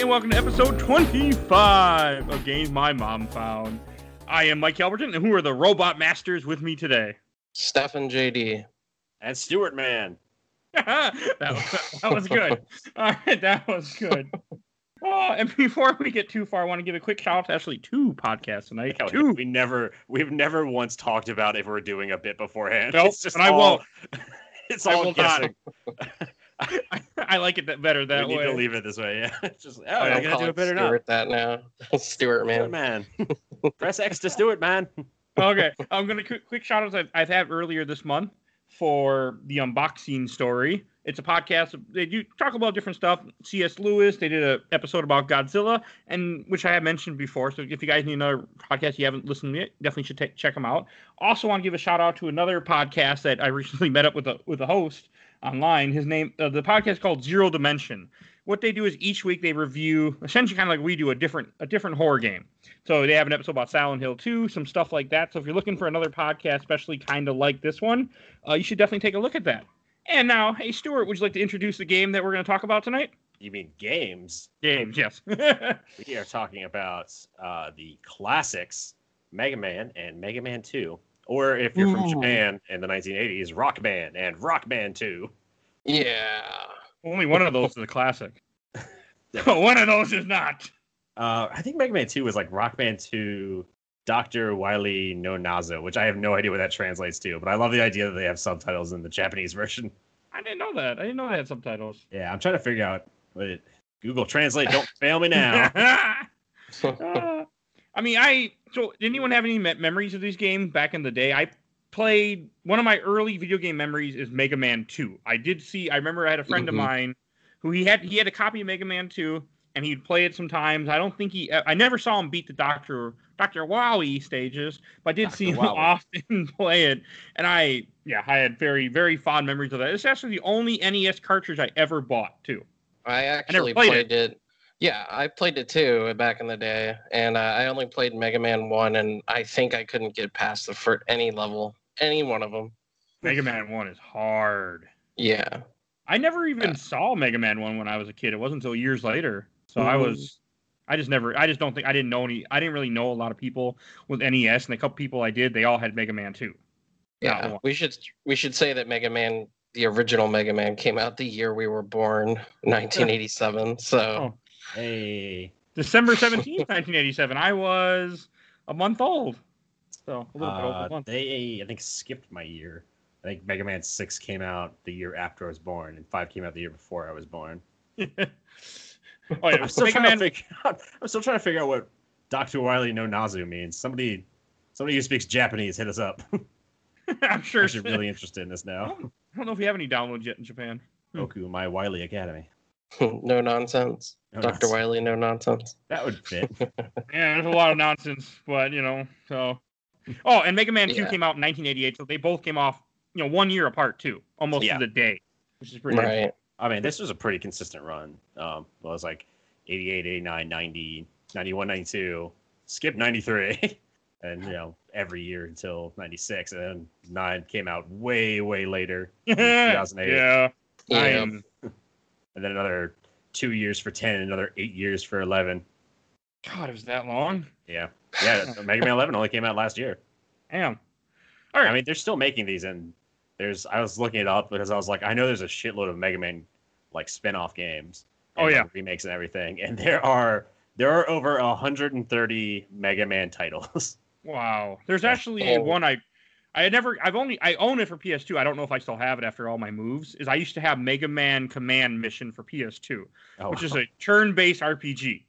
and welcome to episode 25 of Games My Mom Found. I am Mike Albertin, and who are the robot masters with me today? Stefan JD. And Stuart Man. that, was, that was good. All right, that was good. Oh, and before we get too far, I want to give a quick shout out to actually two podcasts tonight. Yeah, two. We never, we've never once talked about if we're doing a bit beforehand. Nope, it's just and I won't. It's I all will guessing. I, I like it that better that we way. need to leave it this way. Yeah, it's just oh, oh I I don't gotta do it it better now. Stuart that now. Stuart Stewart man. Man, press X to Stuart Man. okay, I'm gonna quick, quick shout outs I've, I've had earlier this month for the unboxing story. It's a podcast. They do talk about different stuff. C.S. Lewis. They did an episode about Godzilla, and which I have mentioned before. So if you guys need another podcast you haven't listened to yet, definitely should take check them out. Also, want to give a shout out to another podcast that I recently met up with a with a host online. His name, uh, the podcast called Zero Dimension. What they do is each week they review, essentially kind of like we do, a different a different horror game. So they have an episode about Silent Hill 2, some stuff like that. So if you're looking for another podcast, especially kind of like this one, uh, you should definitely take a look at that. And now, hey Stuart, would you like to introduce the game that we're going to talk about tonight? You mean games? Games, yes. We are talking about uh, the classics, Mega Man and Mega Man Two, or if you're from Ooh. Japan in the 1980s, Rock Band and Rock Band Two. Yeah. Only one of those is a classic. one of those is not. Uh, I think Mega Man 2 was like Rock Band 2, Dr. Wily no Nazo, which I have no idea what that translates to, but I love the idea that they have subtitles in the Japanese version. I didn't know that. I didn't know they had subtitles. Yeah, I'm trying to figure out what it. Google Translate, don't fail me now. Uh, I mean, I so did anyone have any me- memories of these games back in the day? I played one of my early video game memories is Mega Man 2. I did see I remember I had a friend of Mhm. mine who he had he had a copy of Mega Man 2 and he'd play it sometimes. I don't think he I never saw him beat the Doctor Dr. Wowie stages, but I did Dr. see him Wowie. often play it. And I yeah, I had very very fond memories of that. It's actually the only NES cartridge I ever bought too. I actually played played, it. Yeah, I played it too back in the day, and uh, I only played Mega Man One, and I think I couldn't get past the first any level, any one of them. Mega Man 1 is hard. Yeah. I never even Yeah. saw Mega Man one when I was a kid. It wasn't until years later. So I Mhm. was, I just never, I just don't think I didn't know any. I didn't really know a lot of people with NES, and the couple people I did, they all had Mega Man two. Yeah. We should we should say that Mega Man, the original Mega Man, came out the year we were born, 1987. So Oh. Hey, December seventeenth, nineteen eighty seven. I was a month old, so a little bit over uh, they I think skipped my year. I think Mega Man 6 came out the year after I was born, and 5 came out the year before I was born. oh yeah, I'm still, Mega trying Man. to figure out, I'm still trying to figure out what Dr. Wily no Nazo means. Somebody somebody who speaks Japanese hit us up. I'm sure. I'm actually really interested in this now. I don't know if you have any downloads yet in Japan. Goku, my Wily Academy. no nonsense. No Dr. nonsense. Wily, no nonsense. That would fit. Yeah, there's a lot of nonsense, but you know, so. Oh, and Mega Man 2 Yeah. came out in 1988, so they both came off, you know, one year apart too, almost Yeah. to the day, which is pretty. Right. I mean, this was a pretty consistent run. Um, well, it was like 88, 89, 90, 91, 92, skip 93, and, you know, every year until 96. And then 9 came out way, way later, in 2008. yeah. Yeah. I'm- And then another two years for 10, and another eight years for 11. God, it was that long. Yeah. Yeah. Mega Man 11 only came out last year. Damn. All right. I mean, they're still making these, and there's. I was looking it up because I was like, I know there's a shitload of Mega Man like spin-off games. Oh, yeah. like, remakes and everything, and there are there are over 130 Mega Man titles. wow. There's actually Oh. one I, I had never. I've only. I own it for PS2. I don't know if I still have it after all my moves. Is I used to have Mega Man Command Mission for PS2, Oh, which is a turn-based RPG.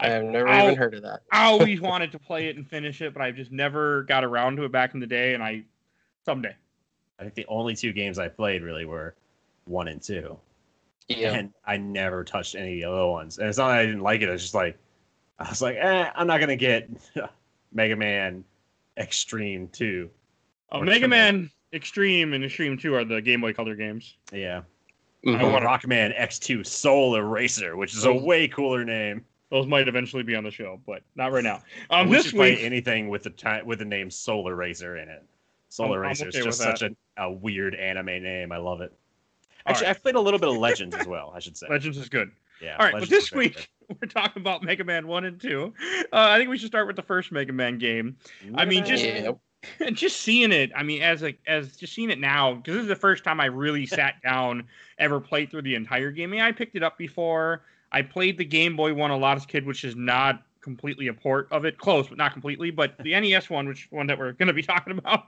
I have never I'll- even heard of that. I always wanted to play it and finish it, but I've just never got around to it back in the day. And I, someday. I think the only two games I played really were one and two, Yeah. and I never touched any of the other ones. And it's not that I didn't like it; it's just like I was like, eh, I'm not gonna get Mega Man Xtreme Two. Or Mega Turbo. Man Xtreme and Xtreme 2 are the Game Boy Color games. Yeah, Mhm. I wanna- Rockman X2 Soul Eraser, which is a Oh. way cooler name. Those might eventually be on the show, but not right now. Um, we this should play week, anything with the ti- with the name Soul Eraser in it. Solar I'm- I'm Racer okay is just such a, a weird anime name. I love it. Actually, right. I've played a little bit of Legends as well. I should say. Legends is good. Yeah. All right, but this is very week we're talking about Mega Man One and Two. Uh, I think we should start with the first Mega Man game. I mean, just- Yeah. And just seeing it, I mean, as a as just seeing it now, because this is the first time I really sat down ever played through the entire game. I, mean, I picked it up before. I played the Game Boy one a lot as a kid, which is not completely a port of it, close but not completely. But the NES one, which one that we're going to be talking about,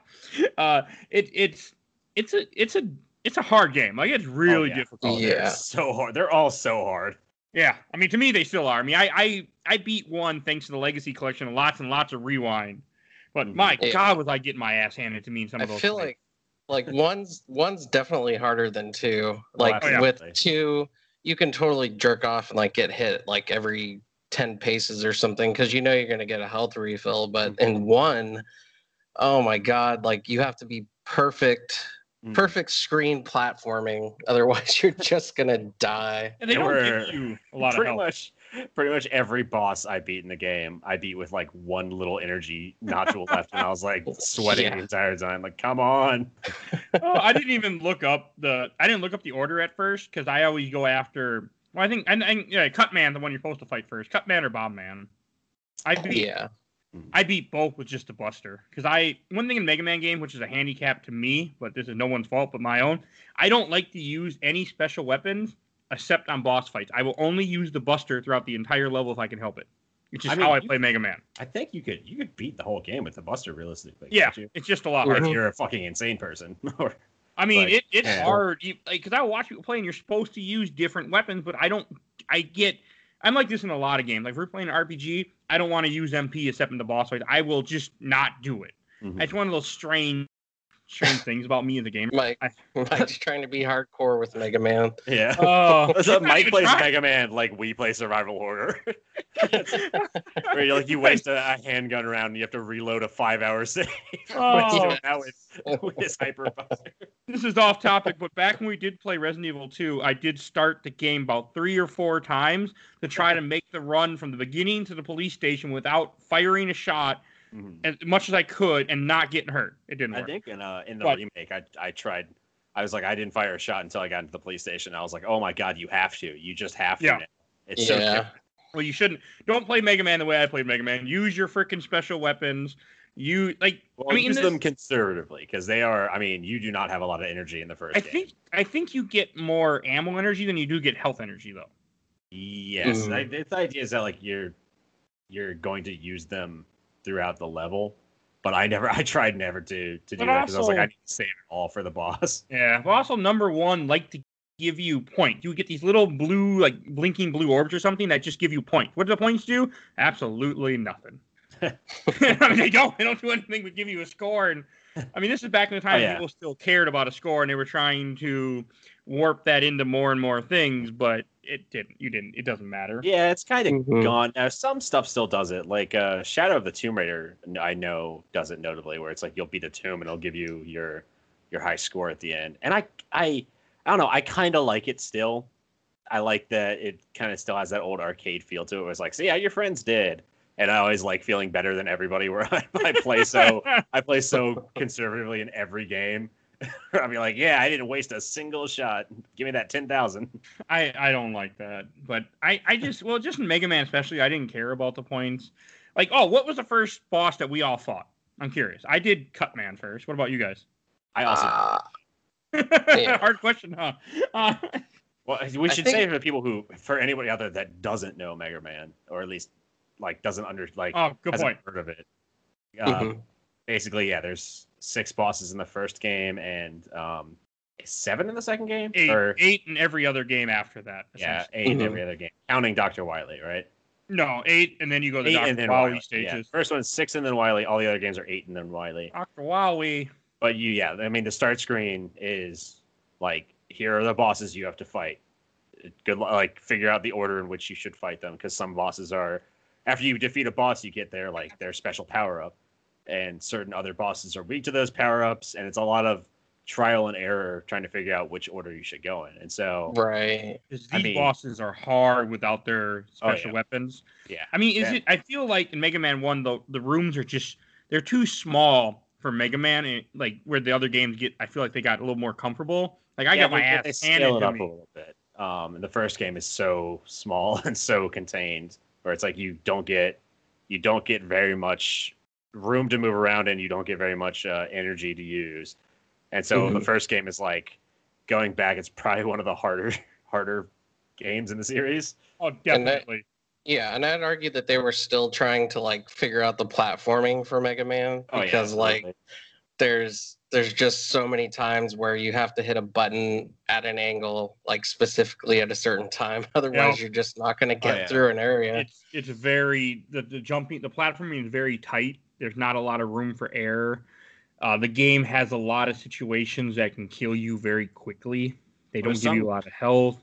uh, it it's it's a it's a it's a hard game. Like it's really yeah. difficult. Yeah. They're so hard. They're all so hard. Yeah, I mean, to me, they still are. I mean, I I, I beat one thanks to the Legacy Collection lots and lots of rewind. But Mhm. my Yeah. God, was I getting my ass handed to me in some I of those? I feel fights. like like one's one's definitely harder than two. Like Oh, yeah. with two, you can totally jerk off and like get hit like every ten paces or something because you know you're gonna get a health refill. But Mm-hmm. in one, oh my god, like you have to be perfect, Mm. perfect screen platforming. Otherwise, you're just gonna die. and they They don't were give you a lot of pretty help. much pretty much every boss I beat in the game, I beat with like one little energy nodule left, and I was like sweating Yeah. the entire time. Like, come on. oh, I didn't even look up the. I didn't look up the order at first because I always go after. Well, I think and, and yeah, Cut Man, the one you're supposed to fight first. Cut Man or Bomb Man. I beat Yeah, mm-hmm. I beat both with just a Buster because I one thing in Mega Man game, which is a handicap to me, but this is no one's fault but my own. I don't like to use any special weapons except on boss fights. I will only use the Buster throughout the entire level if I can help it. Which is I mean, how I play Mega Man. I think you could you could beat the whole game with the Buster realistically. Yeah, you? it's just a lot. Or if you're a fucking insane person. I mean, Like, it, it's yeah. hard you, like because I watch people play and you're supposed to use different weapons, but I don't. I get. I'm like this in a lot of games. Like if we're playing an RPG, I don't want to use MP except in the boss fight. I will just not do it. Mhm. It's one of those strange, strange things about me in the game. Mike, I- Mike's trying to be hardcore with Mega Man. yeah. Oh, So Mike plays trying. Mega Man like we play Survival Horror. Where you like you waste a, a handgun round and you have to reload a five hour save. Oh. now with, with hyper this is off topic, but back when we did play Resident Evil 2, I did start the game about three or four times to try to make the run from the beginning to the police station without firing a shot Mhm. as much as I could and not getting hurt. It didn't work. I work. think in uh in the But- remake I I tried I was like I didn't fire a shot until I got into the police station. I was like, oh my god, you have to. You just have to. Yeah. now. It's so Yeah. different. Well, you shouldn't. Don't play Mega Man the way I played Mega Man. Use your freaking special weapons. You like. Well, I mean, use this- them conservatively because they are. I mean, you do not have a lot of energy in the first I game. think. I think you get more ammo energy than you do get health energy, though. Yes, Mhm. I, the the idea is that like you're you're going to use them throughout the level, but I never. I tried never to to do But that because I was like, I need to save it all for the boss. Yeah. But also, number one, like to give you point. You get these little blue, like blinking blue orbs or something that just give you point. What do the points do? Absolutely nothing. I mean, they don't. They don't do anything but give you a score. And I mean, this is back in the time Oh, yeah. people still cared about a score, and they were trying to warp that into more and more things. But it didn't. You didn't. It doesn't matter. Yeah, it's kind of Mhm. gone now. Some stuff still does it, like uh, Shadow of the Tomb Raider. I know does it notably, where it's like you'll beat the tomb and it'll give you your your high score at the end. And I I I don't know. I kind of like it still. I like that it kind of still has that old arcade feel to it. Where it's like, see how your friends did. And I always like feeling better than everybody. Where I, I play so I play so conservatively in every game. I'll be like, yeah, I didn't waste a single shot. Give me that ten thousand. I I don't like that. But I I just well just in Mega Man especially I didn't care about the points. Like oh what was the first boss that we all fought? I'm curious. I did Cut Man first. What about you guys? I also Yeah. Hard question, huh? Uh, Well, we should think- say for people who, for anybody out there that doesn't know Mega Man, or at least like doesn't under like oh, good hasn't point. heard of it. Um, mhm. Basically, yeah, there's six bosses in the first game and um, seven in the second game, Eight, or eight in every other game after that. yeah, eight in Mhm. every other game, counting Doctor Wily, right? No, eight, and then you go to Eight Dr. and then Wily Wily. Yeah. stages. First one's six and then Wily. All the other games are eight and then Wily. Dr. Wily. But you, yeah, I mean, the start screen is like, here are the bosses you have to fight. Good, like, figure out the order in which you should fight them because some bosses are, after you defeat a boss, you get their like their special power up, and certain other bosses are weak to those power ups, and it's a lot of trial and error trying to figure out which order you should go in. And so, Right. Because I these mean- bosses are hard without their Oh, special yeah. weapons. Yeah. I mean, is Yeah. it? I feel like in Mega Man One, the the rooms are just they're too small for Mega Man, and like where the other games get. I feel like they got a little more comfortable. Like I yeah, got my but ass they handed scale it to up me. a little bit. Um, and the first game is so small and so contained, where it's like you don't get you don't get very much room to move around and you don't get very much uh, energy to use. And so the Mhm. first game is like going back. It's probably one of the harder harder games in the series. Oh, And that- definitely. Yeah, and I'd argue that they were still trying to like figure out the platforming for Mega Man Oh, yeah, because like there's there's just so many times where you have to hit a button at an angle like specifically at a certain time otherwise you're just not going to get yeah. through an area It's it's very the, the jumping the platforming is very tight. There's not a lot of room for error. Uh, the game has a lot of situations that can kill you very quickly. They don't There's give you a lot of health.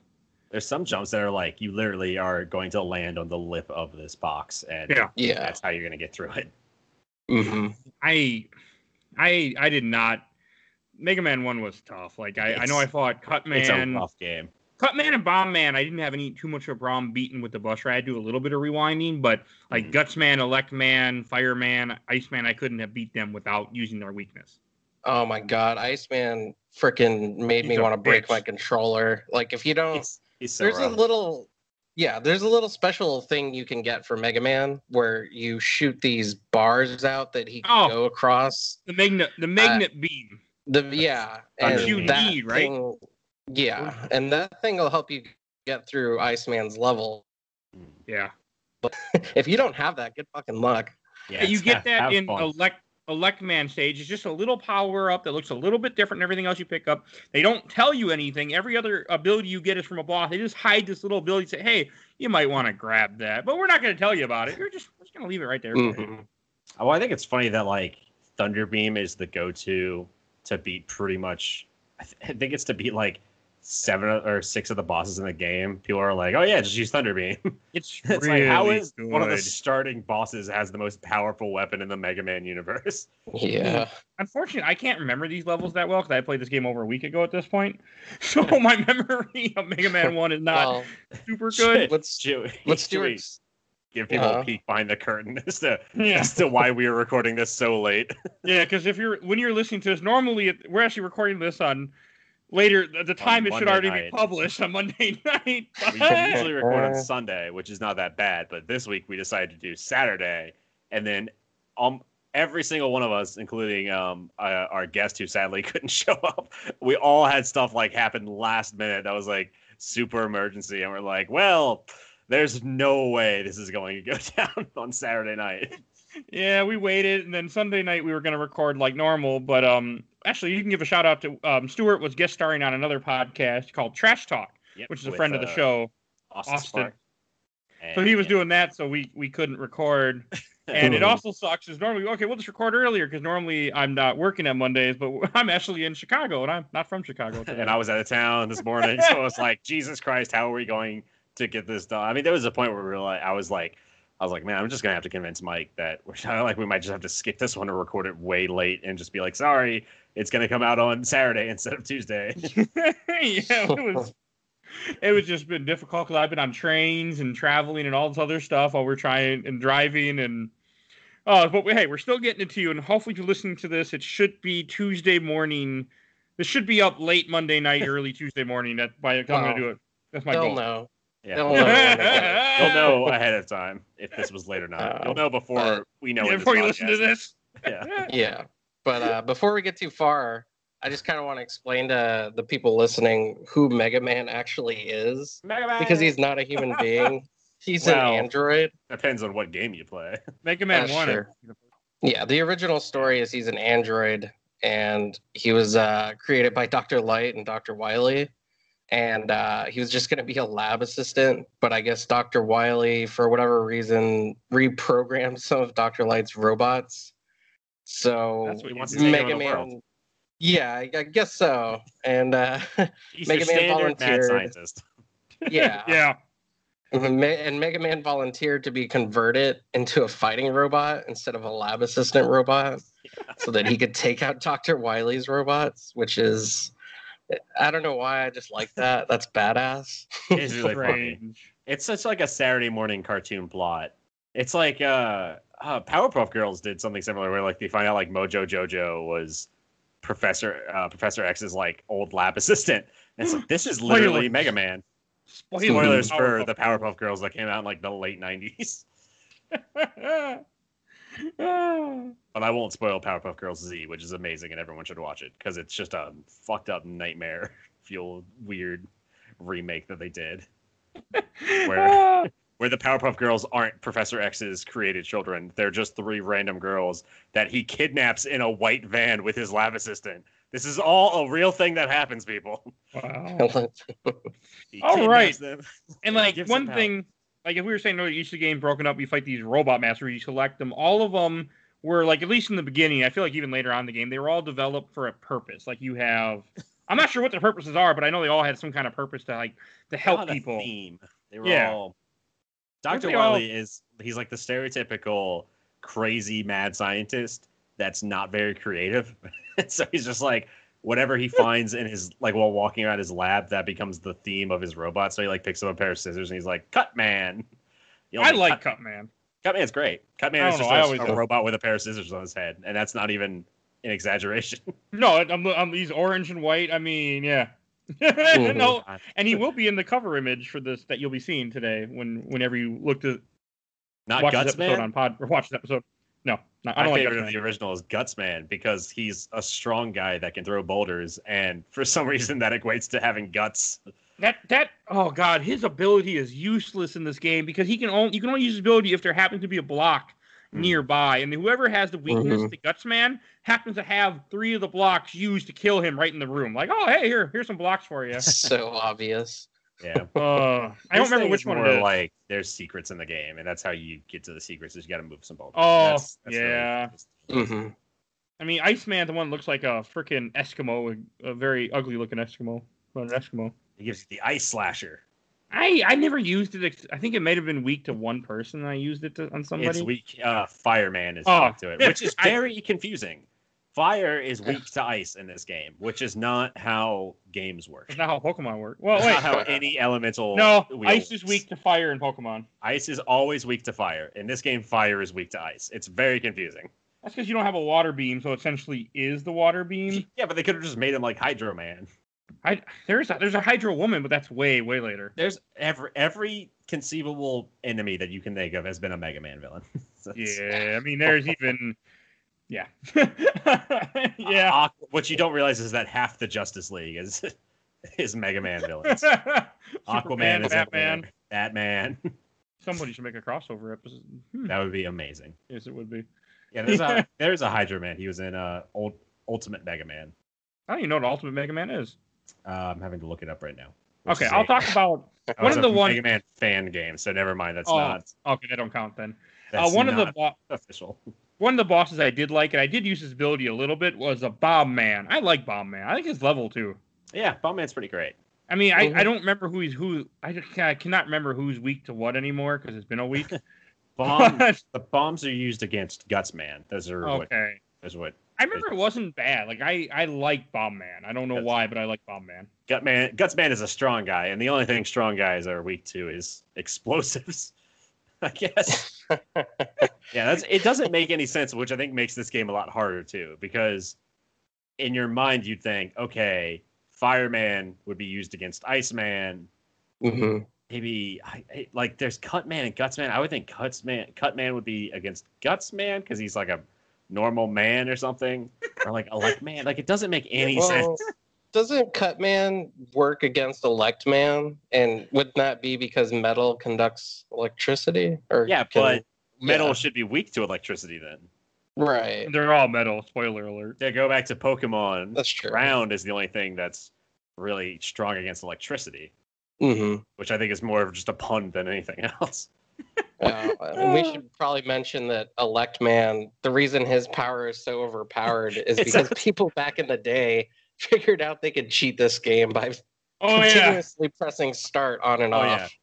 There's some jumps that are like you literally are going to land on the lip of this box, and Yeah. yeah that's how you're gonna get through it. hmm I I I did not. Mega Man One was tough. Like I, I know I It's- fought It's a Cutman, rough game. Cutman and Bomb Man. I didn't have any too much of a problem beating with the Buster. I do a little bit of rewinding, but like Mhm. Gutsman, Electman, Fireman, Iceman, I couldn't have beat them without using their weakness. oh my god iceman freaking made He's me want to break my controller like if you don't He's, he's so there's a little yeah there's a little special thing you can get for mega man where you shoot these bars out that he can Oh. go across The magnet, the magnet beam. The yeah, Thunder and you that need, right? thing, yeah, and that thing will help you get through Iceman's level. Yeah. If you don't have that, good fucking luck. Yeah, you get have- that have in fun. elect elect man stage. It's just a little power up that looks a little bit different than everything else you pick up. They don't tell you anything. Every other ability you get is from a boss. They just hide this little ability. Say, hey, you might want to grab that, but we're not going to tell you about it. You're just we're just going to leave it right there. for you. Mhm. Oh, I think it's funny that like Thunderbeam is the go-to to beat pretty much. I, th- I think it's to beat like seven or six of the bosses in the game. People are like, "Oh yeah, just use Thunderbeam." It's, it's really like how is good. one of the starting bosses has the most powerful weapon in the Mega Man universe? Yeah, Unfortunately, I can't remember these levels that well because I played this game over a week ago at this point. So my memory of Mega Man One is not well, super Shit. good. let's do it. let's do it. give people Uh-huh. a peek behind the curtain as to Yeah. as to why we are recording this so late. Yeah, because if you're when you're listening to this, normally we're actually recording this on later. The, the time it should already night. be published on Monday night. we usually record on. Sunday, which is not that bad, but this week we decided to do Saturday, and then um every single one of us, including um uh, our guest who sadly couldn't show up, we all had stuff like happen last minute that was like super emergency, and we're like, well. There's no way this is going to go down on Saturday night. yeah, we waited, and then Sunday night we were going to record like normal. But um, actually, you can give a shout out to um, Stuart was guest starring on another podcast called Trash Talk, Yep, which is a with, friend of the uh, show. Austin. Austin. Spark. So he was yeah. doing that, so we we couldn't record. And it also sucks is normally okay. We'll just record earlier because normally I'm not working on Mondays, but I'm actually in Chicago and I'm not from Chicago. today. and I was out of town this morning, so I was like, Jesus Christ, how are we going to get this done? I mean, there was a point where we were like, I was like, I was like, man, I'm just gonna have to convince Mike that we're like we might just have to skip this one or record it way late and just be like, sorry, it's gonna come out on Saturday instead of Tuesday. yeah, it was. It was just been difficult because I've been on trains and traveling and all this other stuff while we're trying and driving and. Uh, but we, hey, we're still getting it to you, and hopefully, if you're listening to this, it should be Tuesday morning. This should be up late Monday night, early Tuesday morning. That by the time I'm Wow. gonna do it. That's my They'll goal. know. Yeah, They'll you'll know. you'll know ahead of time if this was late or not. Oh, You'll know before we know. Yeah, before you listen to this. Yeah. Yeah, but uh, before we get too far, I just kind of want to explain to the people listening who Mega Man actually is because he's not a human being. He's Well, an android. depends on what game you play. Mega Man Uh, One. sure. Yeah, the original story is he's an android, and he was uh, created by Dr. Light and Dr. Wily, and uh, he was just going to be a lab assistant. But I guess Dr. Wily, for whatever reason, reprogrammed some of Dr. Light's robots. So That's what He wants to take Mega Man. Yeah, I I guess so. And uh, He's Mega Man standard volunteered. scientist. yeah, Yeah. Me- and Mega Man volunteered to be converted into a fighting robot instead of a lab assistant robot so that he could take out Dr. Wily's robots, which is I don't know why I just like that. That's badass. It's really funny. Strange. It's such like a Saturday morning cartoon plot. It's like uh, uh Powerpuff Girls did something similar where like they find out like Mojo Jojo was Professor uh, Professor X's like old lab assistant. And it's like this is literally Spoilers. Mega Man. Spoilers for the Powerpuff Girls that came out in like the late '90s. but I won't spoil Powerpuff Girls Z, which is amazing and everyone should watch it because it's just a fucked up nightmare fuel weird remake that they did. Where where the Powerpuff Girls aren't Professor X's created children. They're just three random girls that he kidnaps in a white van with his lab assistant. This is all a real thing that happens, people. Wow. all right. Them, and like one thing, like if we were saying, no, each of the game broken up, you fight these robot masters, you select them. All of them were like, at least in the beginning, I feel like even later on in the game, they were all developed for a purpose. Like you have, I'm not sure what their purposes are, but I know they all had some kind of purpose to like to help people. Theme. They were yeah. all Dr. All... is he's like the stereotypical crazy mad scientist that's not very creative. so he's just like whatever he finds in his like while walking around his lab that becomes the theme of his robot. So he like picks up a pair of scissors and he's like, "Cut man." You know, I like Cut, Man. Cut Man's great. Cut Man is just know, a, a robot with a pair of scissors on his head, and that's not even an exaggeration. No, I'm, I'm, he's orange and white. I mean, yeah. No, and he will be in the cover image for this that you'll be seeing today. When whenever you look to not watch Guts this episode Man? on pod or watch this episode. No, not, I don't My like favorite of the original is Guts Man because he's a strong guy that can throw boulders, and for some reason that equates to having guts. That that oh god, his ability is useless in this game because he can only you can only use his ability if there happens to be a block. Nearby, and whoever has the weakness, mm-hmm. the Guts Man, happens to have three of the blocks used to kill him right in the room. Like, oh hey, here here's some blocks for you. so obvious. Yeah. Uh, I don't remember which one more it is. Like, there's secrets in the game, and that's how you get to the secrets. Is you got to move some boulders. Oh, that's, that's yeah. Really mm-hmm. I mean, Iceman, the one looks like a freaking Eskimo, a very ugly looking Eskimo, but an Eskimo. He gives you the ice slasher. I I never used it. I think it might have been weak to one person. I used it to, on somebody. It's weak. Uh, Fireman is oh, weak to it, which is very I, confusing. Fire is weak to ice in this game, which is not how games work. It's not how Pokemon work. Well, wait. not how any elemental. No, ice is weak to fire in Pokemon. Ice is always weak to fire. In this game, fire is weak to ice. It's very confusing. That's because you don't have a water beam, so essentially is the water beam. Yeah, but they could have just made him like Hydro Man. I there's a, there's a Hydro Woman, but that's way way later. There's every every conceivable enemy that you can think of has been a Mega Man villain. yeah, I mean there's even yeah yeah. Uh, what you don't realize is that half the Justice League is is Mega Man villains. Aquaman is Batman. Batman. Somebody should make a crossover episode. Hmm. That would be amazing. Yes, it would be. Yeah, there's a there's a Hydro Man. He was in uh old Ultimate Mega Man. I don't even know what Ultimate Mega Man is. Uh, I'm having to look it up right now. Okay, I'll talk about one of the one Mega Man fan games. So never mind. That's oh, not. Okay, they don't count then. Uh, one of the bo- official. One of the bosses I did like, and I did use his ability a little bit, was a Bomb Man. I like Bomb Man. I think his level too. Yeah, Bomb Man's pretty great. I mean, I, I don't remember who he's who. I just I cannot remember who's weak to what anymore because it's been a week. bombs, the bombs are used against Guts Man. Those are okay. What, is what I remember it wasn't bad. Like I, I like Bomb Man. I don't know why, but I like Bomb Man. Gut Man, Guts Man is a strong guy, and the only thing strong guys are weak to is explosives. I guess. yeah, that's it. Doesn't make any sense, which I think makes this game a lot harder too, because in your mind you'd think, okay, Fireman would be used against Iceman. Mm-hmm. Maybe like there's Cutman and Gutsman. I would think Cutsman, Cutman would be against Gutsman because he's like a normal man or something, or like elect man. Like it doesn't make any well, sense. Doesn't cut man work against elect man? And would that be because metal conducts electricity? Or yeah, can, but metal yeah. should be weak to electricity then. Right. They're all metal. Spoiler alert. Yeah, go back to Pokemon. That's true. Ground is the only thing that's really strong against electricity. Mm-hmm. Which I think is more of just a pun than anything else. Uh, and we should probably mention that Elect Man, the reason his power is so overpowered is because a... people back in the day figured out they could cheat this game by oh, continuously yeah. pressing start on and oh, off.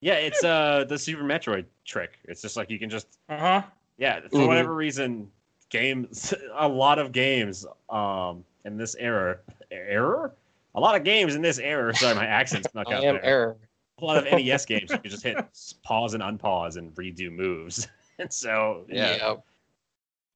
Yeah. yeah, it's uh the Super Metroid trick. It's just like you can just uh-huh. Yeah, for mm-hmm. whatever reason, games a lot of games um in this era error? A lot of games in this era. Sorry, my accent snuck out there. Error a lot of NES games, you can just hit pause and unpause and redo moves. And so, yeah. yeah.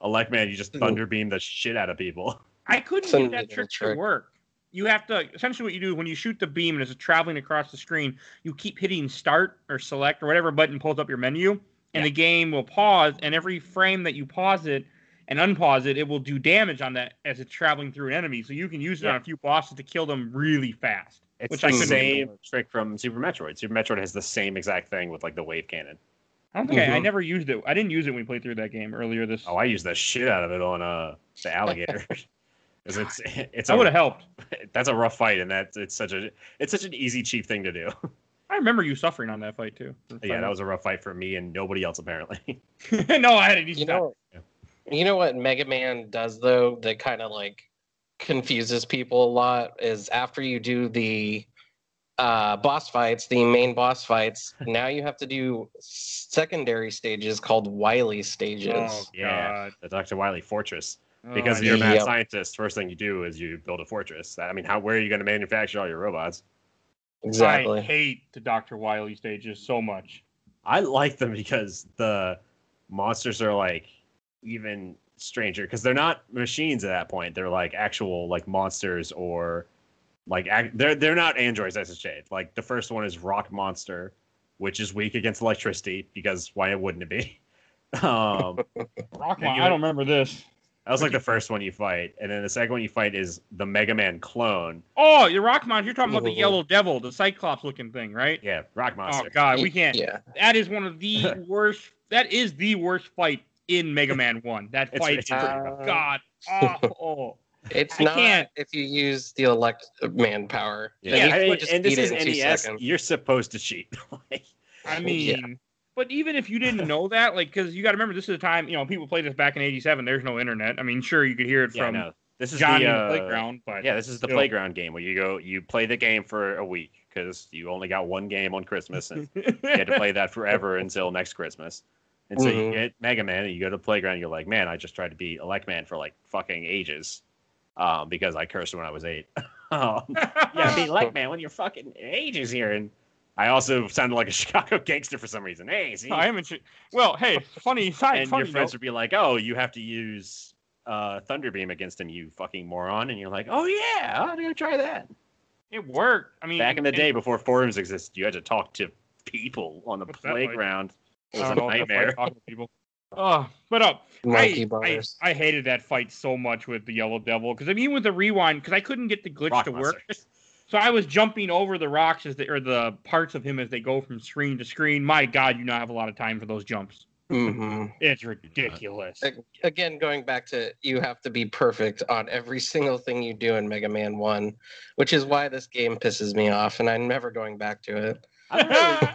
Elect Man, you just thunder beam the shit out of people. I couldn't get that trick, trick, to work. you have to essentially what you do when you shoot the beam and it's traveling across the screen, you keep hitting start or select or whatever button pulls up your menu, and Yeah. the game will pause. And every frame that you pause it and unpause it, it will do damage on that as it's traveling through an enemy. So you can use it on a few bosses to kill them really fast. It's Which the I couldn't same do. trick from Super Metroid. Super Metroid has the same exact thing with like the wave cannon. I don't think I, I Mhm. never used it. I didn't use it when we played through that game earlier this. Oh, I use the shit out of it on uh the alligator. 'Cause it's it's that would have helped. that's a rough fight, and that's it's such a it's such an easy cheap thing to do. I remember you suffering on that fight too. yeah, that was a rough fight for me and nobody else apparently. no, I had it. You know, Yeah. you know what Mega Man does though that kind of like confuses people a lot is after you do the uh, boss fights, the main boss fights, now you have to do secondary stages called Wily stages. Oh, Yeah. God. the Dr. Wily Fortress. Oh, Because I you're a mad Yep. scientist, first thing you do is you build a fortress. I mean, how where are you going to manufacture all your robots? Exactly. I hate the Dr. Wily stages so much. I like them because the monsters are like even stranger because they're not machines at that point. They're like actual like monsters or like ac- they're they're not androids as a shade. Like the first one is Rock Monster, which is weak against electricity because why it wouldn't it be? Um, Rockmon, Yeah, you- I don't remember this. that was like the first one you fight, and then the second one you fight is the Mega Man clone. Oh, your Monster. you're talking about the. Yellow Devil, the Cyclops looking thing, right? Yeah, Rock Monster. Oh God, we can't. Yeah. That is one of the worst. That is the worst fight in Mega Man One. That fight is pretty rough. God. awful. It's I not can't. if you use the elect man power. Yeah, Yeah, you I would mean, just and this beat is it in two NES. seconds. You're supposed to cheat. Like, I Yeah. mean, but even if you didn't know that, like, because you got to remember, this is a time you know people played this back in '87. There's no internet. I mean, sure you could hear it yeah, from no, this is Johnny the, the uh, playground, but Yeah, this is the still. playground game where you go, you play the game for a week because you only got one game on Christmas, and you had to play that forever until next Christmas. And so you Mhm. get Mega Man, and you go to the playground, and you're like, man, I just tried to beat Elect Man for like fucking ages, um, because I cursed when I was eight. um, yeah, beat Elect Man when you're fucking ages here, and I also sounded like a Chicago gangster for some reason. Hey, see, I am. In, well, hey, funny side. and funny your friends note, would be like, "Oh, you have to use uh, Thunder Beam against him, you fucking moron," and you're like, "Oh yeah, I'm gonna try that." it worked. I mean, Back in the and- day, before forums existed, you had to talk to people on the playground. like? Playground. It I was a don't know, that's like nightmare. talking to people. Oh, but uh, Monkey I, I, bars. I hated that fight so much with the Yellow Devil because I mean with the rewind because I couldn't get the glitch Rock to work. monster. So I was jumping over the rocks as they, or the parts of him as they go from screen to screen. My God, you not have a lot of time for those jumps. hmm It's ridiculous. Again, going back to you have to be perfect on every single thing you do in Mega Man 1, which is why this game pisses me off, and I'm never going back to it. I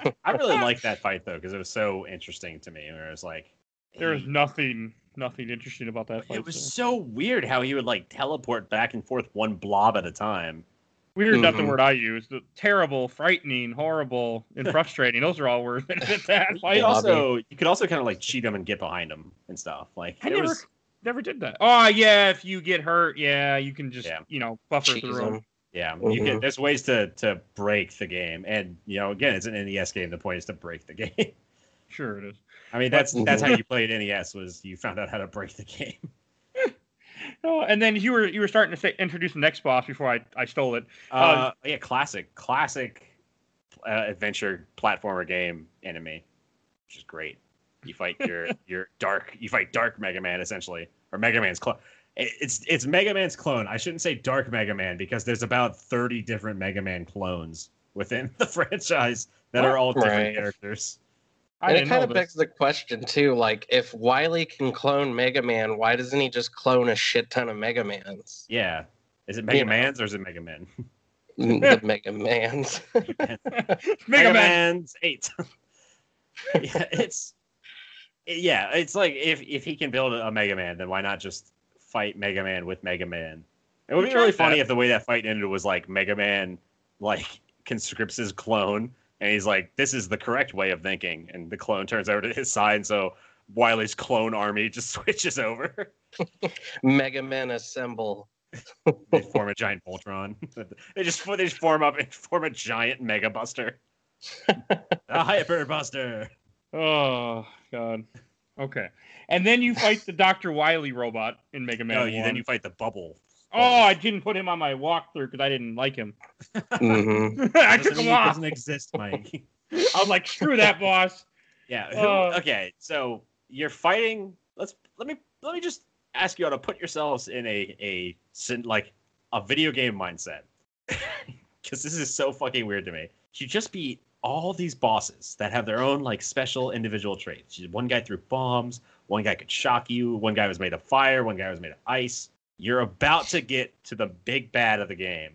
really, I really liked that fight though because it was so interesting to me. Where it was like, There was nothing, nothing interesting about that fight. It was so. so weird how he would like teleport back and forth one blob at a time. weird. Not the Mhm. word I use. The terrible, frightening, horrible, and frustrating. Those are all words that fit that You fight. could also, you could also kind of like cheat him and get behind him and stuff. Like I never, was, never did that. Oh yeah, if you get hurt, yeah, you can just Yeah. you know buffer Cheese through 'em. Yeah, you can. Mhm. There's ways to to break the game, and you know, again, it's an NES game. The point is to break the game. Sure it is. I mean, that's that's how you played NES was you found out how to break the game. Oh, and then you were you were starting to say introduce the next boss before I, I stole it. Uh, yeah, classic, classic uh, adventure platformer game enemy, which is great. You fight your your dark, you fight Dark Mega Man essentially, or Mega Man's clone. It's it's Mega Man's clone. I shouldn't say Dark Mega Man because there's about thirty different Mega Man clones within the franchise that are all different Right. characters. I and it kind of begs the question too, like if Wily can clone Mega Man, why doesn't he just clone a shit ton of Mega Mans? Yeah, is it Mega You know. Man's or is it Mega Man? the Mega Mans. Mega Man. Man's eight. yeah, it's yeah, it's like if if he can build a Mega Man, then why not just fight Mega Man with Mega Man? It would be really funny that. if the way that fight ended was like Mega Man like conscripts his clone and he's like, This is the correct way of thinking, and the clone turns over to his side, and so Wily's clone army just switches over. Mega Man assemble. they form a giant Voltron. they just they just form up and form a giant Mega Buster. a Hyper Buster. Oh god. Okay. And then you fight the Dr. Wily robot in Mega Man. No, you, then you fight the bubble Oh, I didn't put him on my walkthrough because I didn't like him. hmm I Doesn't took him off. doesn't exist, Mike. I was like, screw that, boss. Yeah. who- Uh, okay. So you're fighting. Let's let me let me just ask you how to put yourselves in a a like a video game mindset, because this is so fucking weird to me. You just beat all these bosses that have their own like special individual traits. One guy threw bombs. One guy could shock you. One guy was made of fire. One guy was made of ice. You're about to get to the big bad of the game.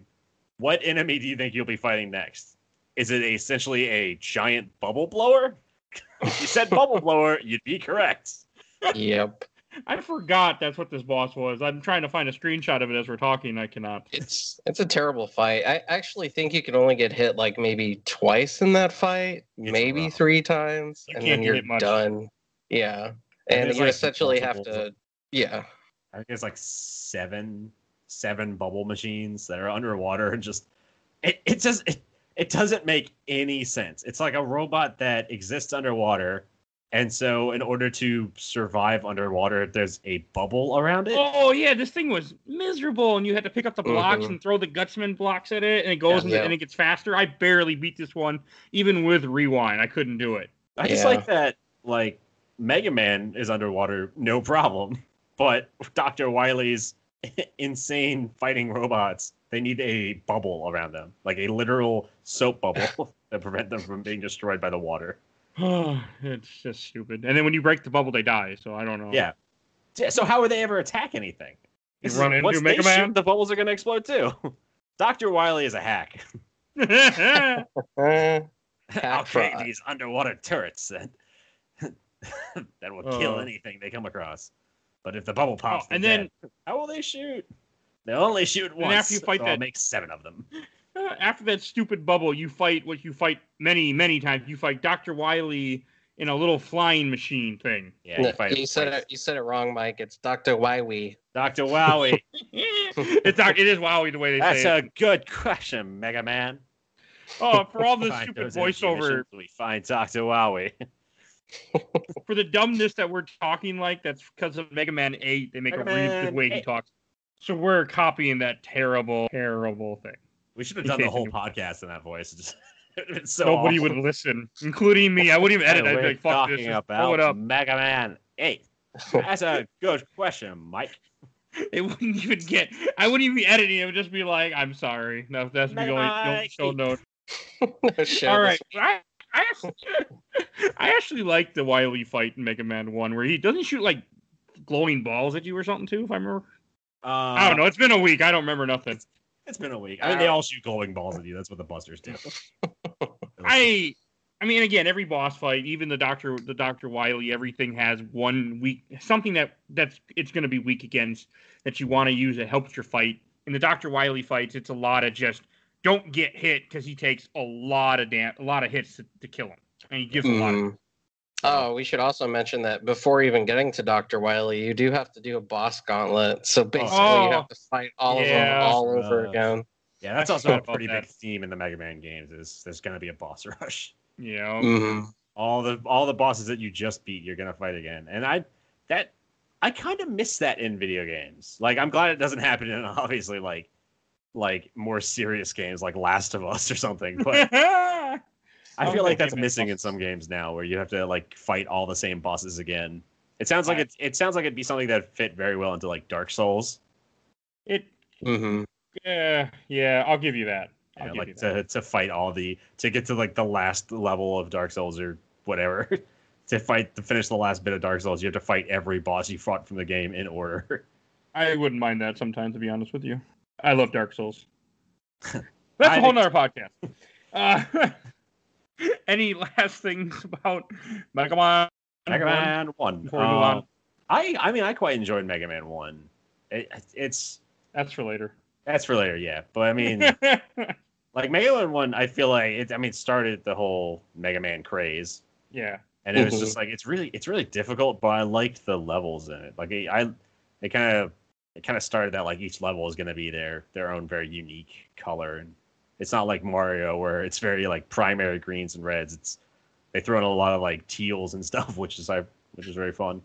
What enemy do you think you'll be fighting next? Is it essentially a giant bubble blower? if you said bubble blower, you'd be correct. Yep. I forgot that's what this boss was. I'm trying to find a screenshot of it as we're talking. I cannot. It's it's a terrible fight. I actually think you can only get hit like maybe twice in that fight, maybe rough. three times, You and then you're much. done. Yeah, And and you like, essentially have to. Yeah, I think it's like seven, seven bubble machines that are underwater and just it, it just it, it doesn't make any sense. It's like a robot that exists underwater, and so in order to survive underwater, there's a bubble around it. Oh yeah, this thing was miserable, and you had to pick up the blocks Mhm. and throw the Gutsman blocks at it, and it goes Yeah. and, Yeah. and it gets faster. I barely beat this one, even with rewind. I couldn't do it. I just Yeah. like that like Mega Man is underwater, no problem. But Dr. Wily's insane fighting robots, they need a bubble around them, like a literal soap bubble that prevent them from being destroyed by the water. it's just stupid. And then when you break the bubble, they die. So I don't know. Yeah. Yeah, So how would they ever attack anything? You run into once Mega they shoot, Man? the bubbles are going to explode too. Dr. Wily is a hack. I'll create these underwater turrets that that will kill Oh. anything they come across. But if the bubble pops, Oh, and then- dead. how will they shoot? They only shoot once. after you fight so I'll make seven of them. Eh, after that stupid bubble, you fight what you fight many, many times. You fight Dr. Wily in a little flying machine thing. Yeah, No, you fight. you said it. You said it wrong, Mike. It's Doctor Wywee. Dr. Wowie. it's not, it is Wowie the way they That's say That's a it. good question, Mega Man. Oh, for all the stupid those energy voiceover, emissions, We find Dr. Wowie. for the dumbness that we're talking like, that's because of Mega Man 8. They make Mega a read the Man way he talks. So we're copying that terrible, terrible thing. We should have done the whole podcast in that voice. It's just- it would've been so Nobody awful. would listen, including me. I wouldn't even edit. I'd We're be like, fuck this. talking Just throw it about up. Mega Man 8. That's a good question, Mike. It wouldn't even get. I wouldn't even be editing. It would just be like, "I'm sorry." No, that's the only, the only Mike. show note. no. All right, I, I actually, I actually like the Wily fight in Mega Man One, where he doesn't shoot like glowing balls at you or something too. If I remember, Uh, I don't know. It's been a week. I don't remember nothing. It's been a week. I mean, they all shoot glowing balls at you. That's what the Busters do. I, I mean, again, every boss fight, even the Doctor, the Doctor Wily, everything has one weak, something that that's it's going to be weak against that you want to use that helps your fight. In the Doctor Wily fights, it's a lot of just don't get hit because he takes a lot of dam- a lot of hits to, to kill him, and he gives a lot of. Hmm. Oh, we should also mention that before even getting to Dr. Wily, you do have to do a boss gauntlet. So basically, Oh. you have to fight all of them all over Uh, again. Yeah, that's also a pretty that. big theme in the Mega Man games. Is there's gonna be a boss rush. You know, Mhm. All the all the bosses that you just beat, you're gonna fight again. And I that I kind of miss that in video games. Like I'm glad it doesn't happen in obviously like like more serious games like Last of Us or something. But I feel like that's missing in some games now, where you have to like fight all the same bosses again. It sounds like I- it. It sounds like it'd be something that fit very well into like Dark Souls. it. Mhm. Yeah, yeah, I'll give you that. I'll Yeah, give like you that. to to fight all the to get to like the last level of Dark Souls or whatever. to fight to finish the last bit of Dark Souls, you have to fight every boss you fought from the game in order. I wouldn't mind that sometimes, to be honest with you. I love Dark Souls. That's a whole think- nother podcast. Uh, any last things about Mega Man? Mega Man One. Before we move on, Uh, I I mean I quite enjoyed Mega Man One. It, it's that's for later. that's for later, yeah. But I mean, like Mega Man One, I feel like it. I mean, it started the whole Mega Man craze. yeah, and it was just like it's really it's really difficult but i liked the levels in it like i I- it kind of it kind of started that like each level is going to be their their own very unique color and it's not like mario where it's very like primary greens and reds it's they throw in a lot of like teals and stuff which is i which is very fun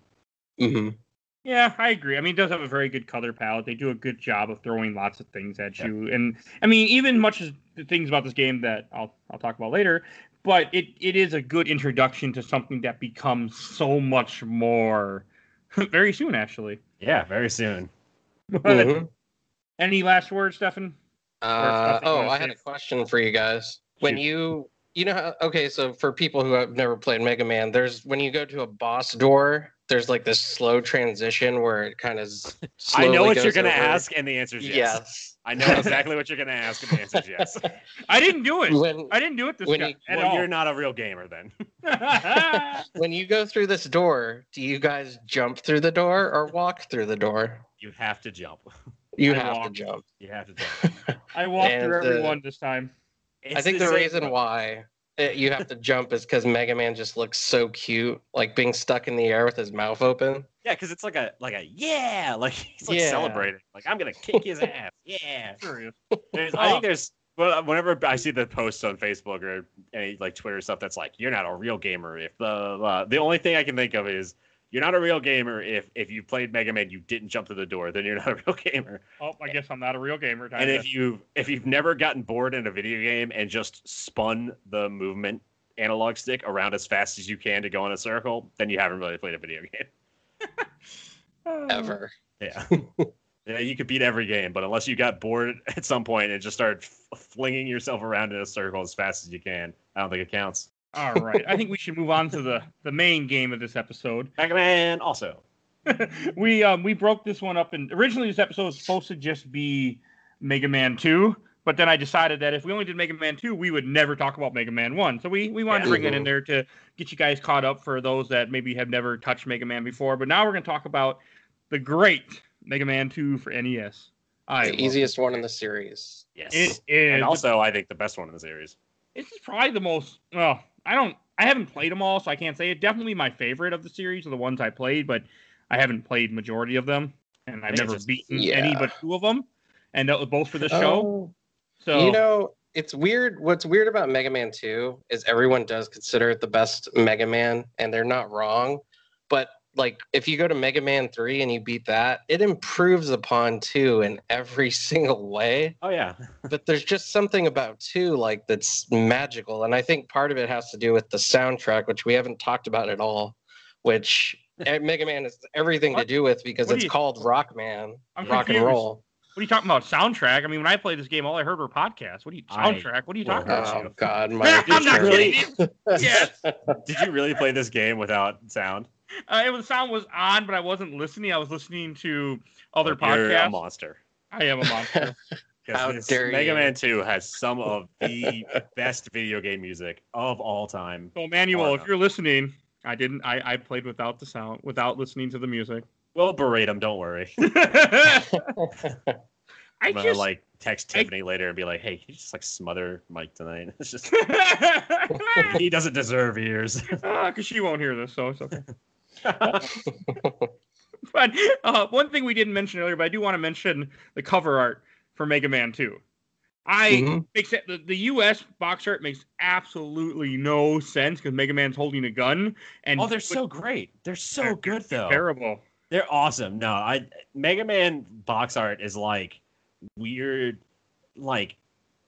Mhm. Yeah, I agree. I mean, it does have a very good color palette. They do a good job of throwing lots of things at you, and I mean, even much as the things about this game that I'll I'll talk about later, but it it is a good introduction to something that becomes so much more very soon, actually. Yeah, very soon. Mhm. Any last words, Stefan? Uh, oh, I had a question for you guys. When Shoot. you, you know, how, okay, so for people who have never played Mega Man, there's when you go to a boss door, there's like this slow transition where it kind of. I know what you're gonna ask, and the answer is yes. Yes. I know exactly what you're gonna ask, and the answer is yes. I didn't do it. When I didn't do it this time you- well, you're not a real gamer then. when you go through this door, do you guys jump through the door or walk through the door? You have to jump. You I have walk. to jump. You have to jump. I walked And, through every uh, this time. I think the, same- reason why uh, you have to jump is because Mega Man just looks so cute, like being stuck in the air with his mouth open. Yeah, because it's like a like a yeah, like he's like Yeah. celebrating. Like I'm gonna kick his ass. Yeah. Serious. There's, I Oh. think there's well, whenever I see the posts on Facebook or any like Twitter stuff that's like you're not a real gamer if the blah. the only thing I can think of is you're not a real gamer if if you played Mega Man you didn't jump through the door then you're not a real gamer. Oh, I guess I'm not a real gamer. Time And if you if you've never gotten bored in a video game and just spun the movement analog stick around as fast as you can to go in a circle, then you haven't really played a video game. Ever. Yeah. yeah, you could beat every game, but unless you got bored at some point and just started f- flinging yourself around in a circle as fast as you can, I don't think it counts. All right. I think we should move on to the the main game of this episode. Mega Man also. we um we broke this one up and originally this episode was supposed to just be Mega Man 2, but then I decided that if we only did Mega Man 2, we would never talk about Mega Man 1. So we we wanted to bring it in there to get you guys caught up for those that maybe have never touched Mega Man before. But now we're going to talk about the great Mega Man 2 for NES. I the easiest this one in the series. Yes. It is. and also, I think the best one in the series. this is probably the most well i don't i haven't played them all so i can't say it definitely my favorite of the series of the ones i played but i haven't played majority of them and i've never just- beaten yeah. any but two of them and that was both for the show Oh, so You know, it's weird. What's weird about Mega Man 2 is everyone does consider it the best Mega Man, and they're not wrong. But like, if you go to Mega Man 3 and you beat that, it improves upon 2 in every single way. Oh yeah. But there's just something about 2 like that's magical, and I think part of it has to do with the soundtrack, which we haven't talked about at all. Which Mega Man has everything to do with because What it's you- called Rock Man, I'm rock and roll. what are you talking about soundtrack i mean when i played this game all i heard were podcasts what are you I soundtrack what are you talking hurt about Oh God, my i'm not really- kidding you. yes Did you really play this game without sound? uh, it was sound was on but i wasn't listening i was listening to other You're a podcasts monster. i am a monster. How this dare Mega you. Man 2 has some of the best video game music of all time. so manuel if you're listening i didn't i i played without the sound without listening to the music We'll berate him, don't worry. I I'm gonna just like text Tiffany later and be like, "Hey, you just like smother Mike tonight? It's just he doesn't deserve ears." because Ah, she won't hear this, so it's okay. But uh, one thing we didn't mention earlier, but I do want to mention the cover art for Mega Man 2. I Mhm. makes it, the, the U.S. box art makes absolutely no sense because Mega Man's holding a gun, and oh, they're so great. They're so good though. terrible. They're awesome. No, I Mega Man box art is like weird, like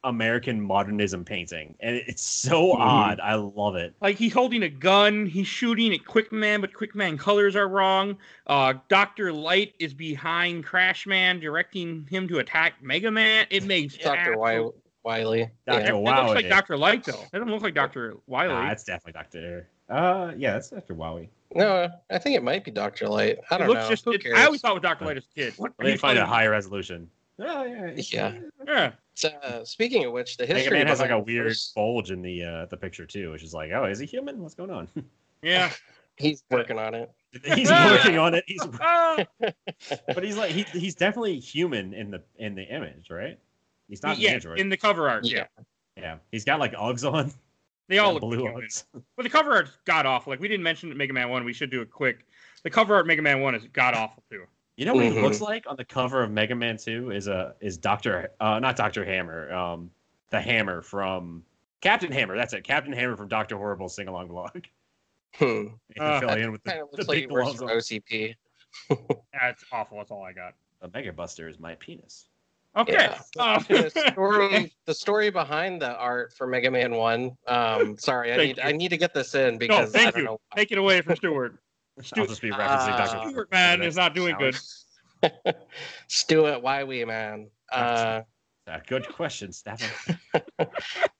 American modernism painting, and it's so Mhm. odd. I love it. Like he's holding a gun, he's shooting at Quick Man, but Quick Man colors are wrong. Uh, Doctor Light is behind Crash Man, directing him to attack Mega Man. It makes Dr. absolute- Wi- Wily. Dr. Yeah. It looks like Doctor Light though. It doesn't look like Doctor Wily. Nah, that's definitely Doctor. Uh, yeah, that's Doctor Wowie. No, I think it might be Dr. Light. I don't looks know. just. Who it- cares? I always thought it was Doctor Light as a kid. What Let me find a high. higher resolution. Oh, yeah. Yeah. Yeah. So, uh, speaking of which, the history Mega Man has like a weird first- bulge in the uh, the picture too, which is like, oh, is he human? What's going on? Yeah. He's working on it. he's working on it. He's Ah! but he's like he, he's definitely human in the in the image, right? He's not an yeah. android. In the cover art. Yeah. Yeah. yeah, he's got like Uggs on. They all Yeah, look blue human. Uggs. But the cover art's god awful. Like we didn't mention Mega Man One. We should do it quick. The cover art Mega Man One is god awful too. You know what he Mhm. looks like on the cover of Mega Man Two is a is Doctor uh not Doctor Hammer um the Hammer from Captain Hammer. That's it, Captain Hammer from Doctor Horrible sing along Blog. Hmm. You can Uh, fill in with the, the looks like he big works gloves for on. OCP. That's awful. That's all I got. A Mega Buster is my penis. Okay. Yeah. Um, the story the story behind the art for Mega Man One. Um, sorry, I Thank need I need to get this in no, because I thank don't you. know. Take it away from Stuart. I'll just be referencing Uh, Dr. Stuart man is not doing good. Stuart, why we man? Uh, Uh, good question, Stefan.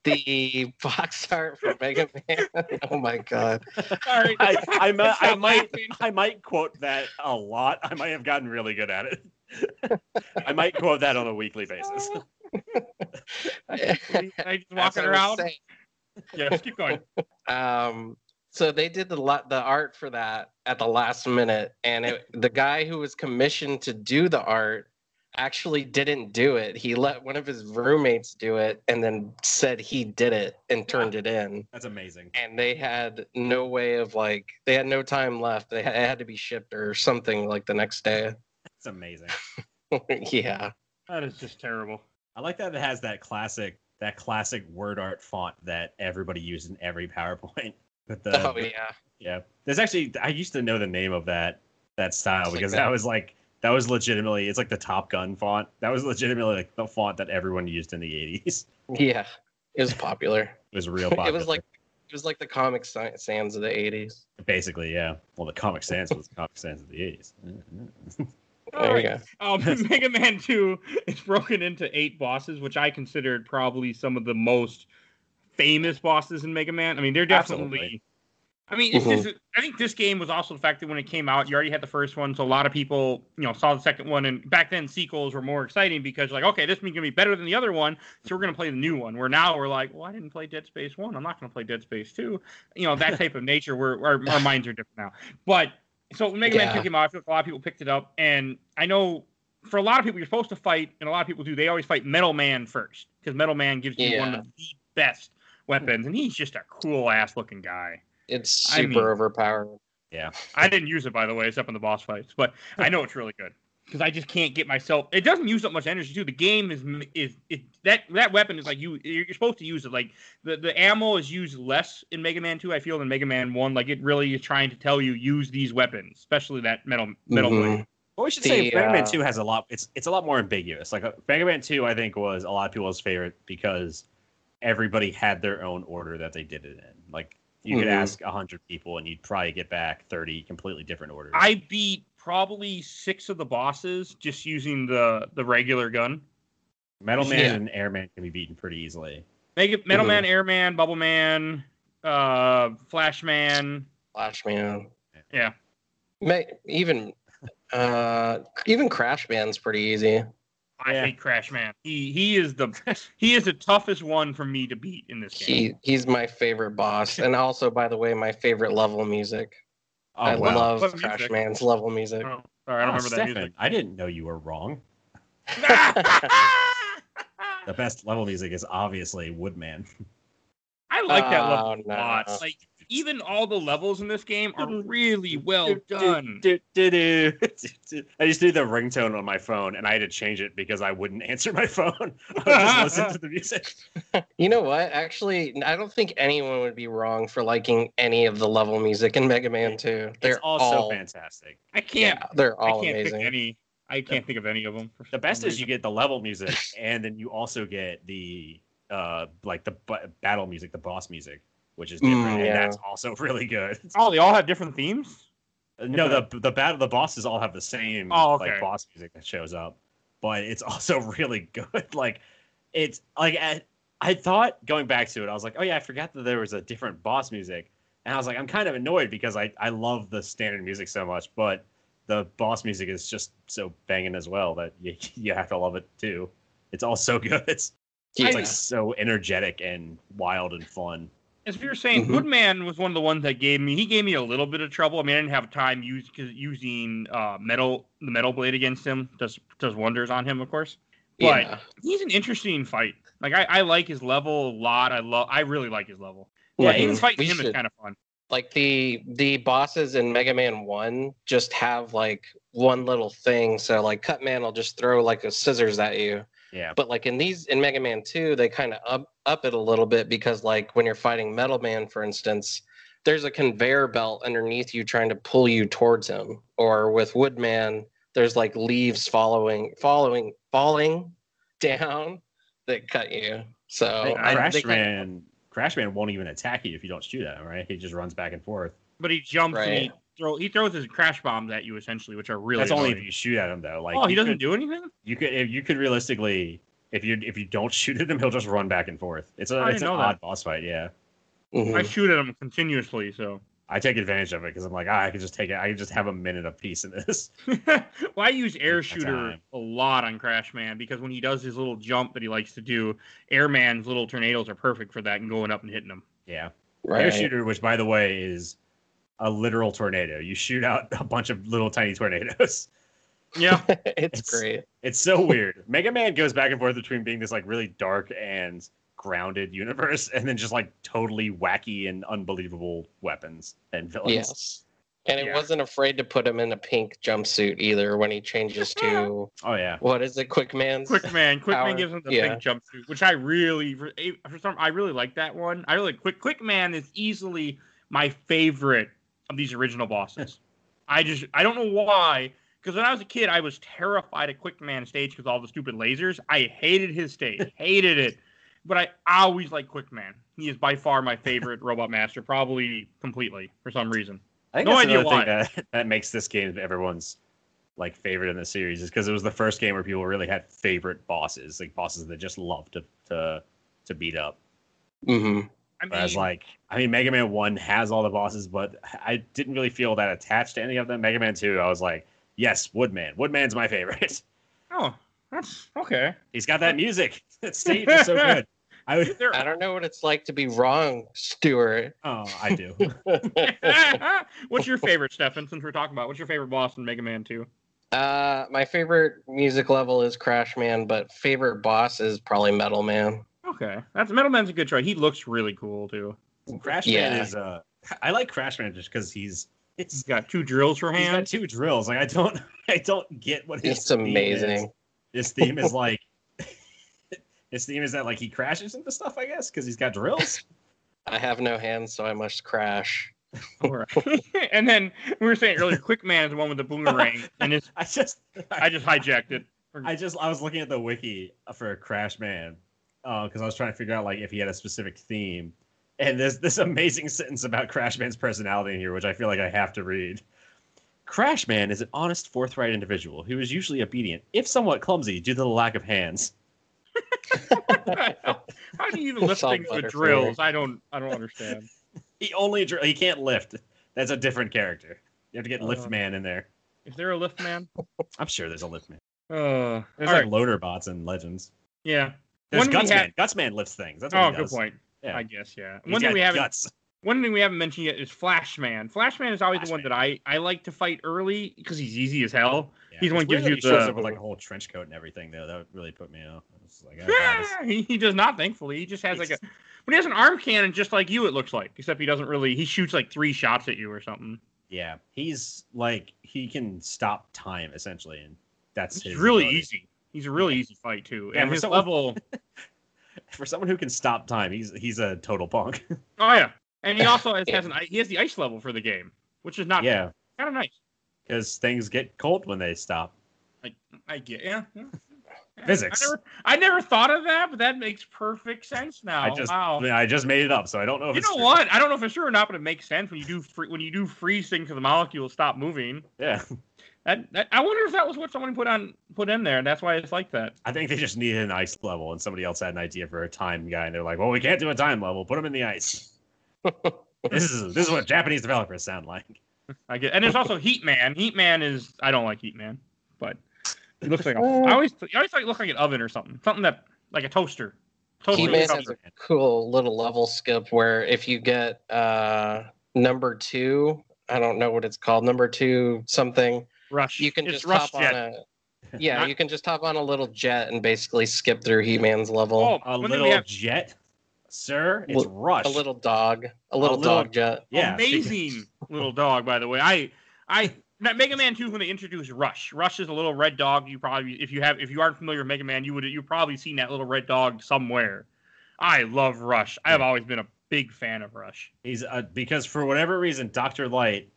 the box art for Mega Man. oh my god. Sorry. I, I, might, I might. I might quote that a lot. I might have gotten really good at it. I might quote that on a weekly basis. I just As walking around. saying, Yeah, just keep going. um so they did the the art for that at the last minute and it, the guy who was commissioned to do the art actually didn't do it he let one of his roommates do it and then said he did it and turned it in That's amazing. and they had no way of like they had no time left they had, it had to be shipped or something like the next day It's amazing. yeah That is just terrible. I like that it has that classic that classic word art font that everybody uses in every PowerPoint. With the oh yeah yeah. There's actually I used to know the name of that that style It's like because that. that was like that was legitimately it's like the Top Gun font. That was legitimately like the font that everyone used in the 80s. yeah it was popular It was real popular. it was like it was like the comic Sa- sans of the 80s basically, yeah. Well, the Comic Sans was the Comic Sans of the 80s. there you go Um, Mega Man 2 is broken into eight bosses, which I considered probably some of the most famous bosses in Mega Man. I mean, they're definitely. Absolutely. I mean, it's Mhm. just, I think this game was also the fact that when it came out, you already had the first one, so a lot of people, you know, saw the second one, and back then sequels were more exciting because like, okay, this one's gonna be better than the other one, so we're gonna play the new one. Where now we're like, well, I didn't play Dead Space one, I'm not gonna play Dead Space two, you know, that type of nature. Where our, our minds are different now. But so when Mega Man Yeah. two came out, I feel like a lot of people picked it up, and I know for a lot of people, you're supposed to fight, and a lot of people do. They always fight Metal Man first because Metal Man gives you one of the best weapons, and he's just a cool ass looking guy. it's I super mean- overpowered Yeah, I didn't use it by the way, except in the boss fights, but I know it's really good because I just can't get myself. It doesn't use up much energy too. The game is is it, that that weapon is like you you're supposed to use it. Like the the ammo is used less in Mega Man Two. I feel than Mega Man One. Like it really is trying to tell you use these weapons, especially that metal metal Mhm. blade. Well, we should say The, Mega Man uh, 2 has a lot. It's it's a lot more ambiguous. Like uh, Mega Man 2, I think was a lot of people's favorite because everybody had their own order that they did it in. Like you could Mhm. ask hundred people and you'd probably get back thirty completely different orders. I beat probably six of the bosses just using the the regular gun. Metal Man Yeah. and Airman can be beaten pretty easily. Mega Metal Mhm. Man, Airman, Bubble Man, uh, Flash Man. Flash Man. Yeah. May, even uh even Crash Man's pretty easy. I Yeah. hate Crash Man. He he is the he is the toughest one for me to beat in this game. He he's my favorite boss. And also by the way, my favorite level music. Oh I wow! love What Crash music? Man's level music. Oh, sorry, I don't Oh, remember that music. I didn't know you were wrong. The best level music is obviously Woodman. I like that Oh, level a no. lot. Like even all the levels in this game are really well done. Do, do, do, do. I just did the ringtone on my phone, and I had to change it because I wouldn't answer my phone. I would just listen to the music. You know what? Actually, I don't think anyone would be wrong for liking any of the level music in Mega Man 2. They're It's all, so fantastic. I can't. Yeah, they're I all can't amazing. pick any. I can't think of any of them. The some best is you get the level music, and then you also get the uh like the bu- battle music, the boss music, which is different, Mm, and that's also really good. Oh, they all have different themes. No, the the battle the bosses all have the same Oh, okay. like boss music that shows up, but it's also really good. Like it's like I, I thought going back to it, I was like, oh yeah, I forgot that there was a different boss music, and I was like, I'm kind of annoyed because I I love the standard music so much, but the boss music is just so banging as well that you you have to love it too. It's all so good. It's, Yeah. it's like so energetic and wild and fun. As we were saying, Mhm. Woodman was one of the ones that gave me. He gave me a little bit of trouble. I mean, I didn't have time use, using uh, metal, the metal blade against him does does wonders on him, of course. But yeah. he's an interesting fight. Like I, I like his level a lot. I love. I really like his level. Yeah, even Mhm. fighting him is kind of fun. like the the bosses in Mega Man 1 just have like one little thing. So like Cutman will just throw like a scissors at you. Yeah. But like in these in Mega Man 2, they kind of up up it a little bit because like when you're fighting Metal Man, for instance, there's a conveyor belt underneath you trying to pull you towards him. Or with Woodman, there's like leaves following, following, falling down that cut you. So Hey, I, Crash kinda- Man, Crash Man won't even attack you if you don't shoot at him, right? He just runs back and forth. But he jumps and he Right. Throw he throws his crash bombs at you essentially, which are really That's only if you shoot at him, though. Like, oh, he doesn't could- do anything. You could, if you could realistically, if you if you don't shoot at him, he'll just run back and forth. It's a I it's an didn't that. odd boss fight. Yeah, Mhm. I shoot at him continuously, so. I take advantage of it because I'm like, ah, I could just take it. I could just have a minute of peace in this. well, I use air shooter a lot on Crash Man because when he does his little jump that he likes to do, Airman's little tornadoes are perfect for that and going up and hitting them. Yeah, right. air shooter, which by the way is a literal tornado. You shoot out a bunch of little tiny tornadoes. Yeah, it's, It's- great. It's so weird. Mega Man goes back and forth between being this like really dark and grounded universe, and then just like totally wacky and unbelievable weapons and villains. Yes. And it wasn't afraid to put him in a pink jumpsuit either when he changes to Oh yeah. what is it, Quick Man? Quick Man, Quick Man gives him the yeah. big jumpsuit, which I really, for, eh, for some, I really like that one. I really Quick Quick Man is easily my favorite of these original bosses. I just, I don't know why. Because when I was a kid, I was terrified of Quick Man stage because all the stupid lasers. I hated his stage, hated it. But I always like Quick Man. He is by far my favorite Robot Master, probably completely for some reason. I think No that's idea why. thing that, that makes this game everyone's like favorite in the series is because it was the first game where people really had favorite bosses, like bosses that just loved to to to beat up. hmm I mean, Whereas like I mean Mega Man One has all the bosses, but I didn't really feel that attached to any of them. Mega Man Two, I was like, yes, Woodman. Woodman's my favorite. oh, that's okay. He's got that music. That stage is so good. I would There, I don't know what it's like to be wrong, Stuart. oh I do. what's your favorite, Stefan? Since we're talking about, what's your favorite boss in Mega Man Two? uh, my favorite music level is Crash Man, but favorite boss is probably Metal Man. Okay, that's Metal Man's a good choice. He looks really cool too. Crash Yeah. Man is uh I like Crash Man just because he's He's it's got two drills for he's got two drills. Like I don't I don't get what his It's theme is. amazing. His theme is like his theme is that like he crashes into stuff, I guess, because he's got drills. I have no hands, so I must crash. And then we were saying earlier, Quick Man is the one with the boomerang, and it's I just I just hijacked it. I just I was looking at the wiki for Crash Man because I was trying to figure out like if he had a specific theme, and there's this amazing sentence about Crash Man's personality in here, which I feel like I have to read. Crash Man is an honest, forthright individual who is usually obedient, if somewhat clumsy, due to the lack of hands. How do you even lift It's things with drills? I don't I don't understand. He only dr- he can't lift. That's a different character. You have to get Lift Uh. Man in there. Is there a lift man? I'm sure there's a Lift Man. Uh, There's like right. loader bots and Legends. Yeah. There's One we Guts have- Man. Guts Man lifts things. That's what Oh, good point. Yeah. I guess yeah. He's One thing we haven't guts. one thing we haven't mentioned yet is Flashman. Flashman is always the one that I I like to fight early because he's easy as hell. Yeah, He's the one who gives you that he shows the- up with like a whole trench coat and everything though. That really put me off. Was like, oh, God, he, he does not, thankfully. He just has like a but he has an arm cannon just like you, it looks like. Except he doesn't really he shoots like three shots at you or something. yeah, he's like he can stop time essentially, and that's It's his really ability. easy. He's a really easy fight too. Yeah, and for his someone- level For someone who can stop time, he's he's a total punk. Oh yeah. And he also has, has an he has the ice level for the game, which is not yeah, kind of nice. because things get cold when they stop. I get yeah. yeah. Physics. I never, I never thought of that, but that makes perfect sense now. I just wow. I, mean, I just made it up, so I don't know if You it's know true. what? I don't know if it's true or not, but it makes sense when you do free, when you do freeze things to the molecules stop moving. Yeah, That, that I wonder if that was what someone put on put in there, and that's why it's like that. I think they just needed an ice level, and somebody else had an idea for a time guy, and they're like, "Well, we can't do a time level. Put them in the ice." this is this is what Japanese developers sound like. I get, and there's also Heat Man. Heat Man is I don't like Heat Man, but he looks like a, I always I always thought he looked like an oven or something, something that like a toaster. Totally Heat Man has a a cool little level skip where if you get uh number two, I don't know what it's called, number two something, rush. you can It's just rush hop jet. on a yeah, Not- you can just hop on a little jet and basically skip through Heat Man's level. Oh, A little have jet, sir. It's Li- Rush. a little dog, a little, little- dog jet. yeah, amazing little dog, by the way. I, I, that Mega Man 2 when they introduced Rush. Rush is a little red dog. You probably, if you have, if you aren't familiar with Mega Man, you would, you probably seen that little red dog somewhere. I love Rush. I have always been a big fan of Rush. He's uh, because for whatever reason, Doctor Light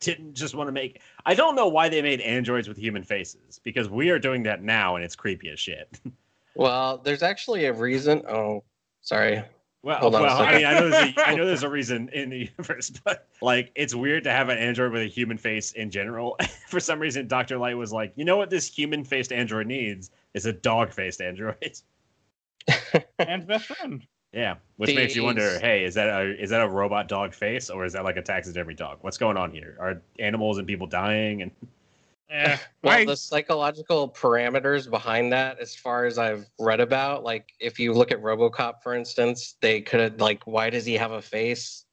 didn't just want to make. I don't know why they made androids with human faces because we are doing that now and it's creepy as shit. Well, there's actually a reason. Oh, sorry. Well, Hold on well, I mean, I know, there's a, I know there's a reason in the universe, but like, it's weird to have an android with a human face in general. For some reason, Doctor Light was like, you know what, this human-faced android needs is a dog-faced android. and best friend. Yeah, which makes you wonder, hey, is that a is that a robot dog face or is that like a taxidermy dog? What's going on here? Are animals and people dying? And Yeah. Well, I- the psychological parameters behind that, as far as I've read about, like if you look at RoboCop, for instance, they could have like, why does he have a face?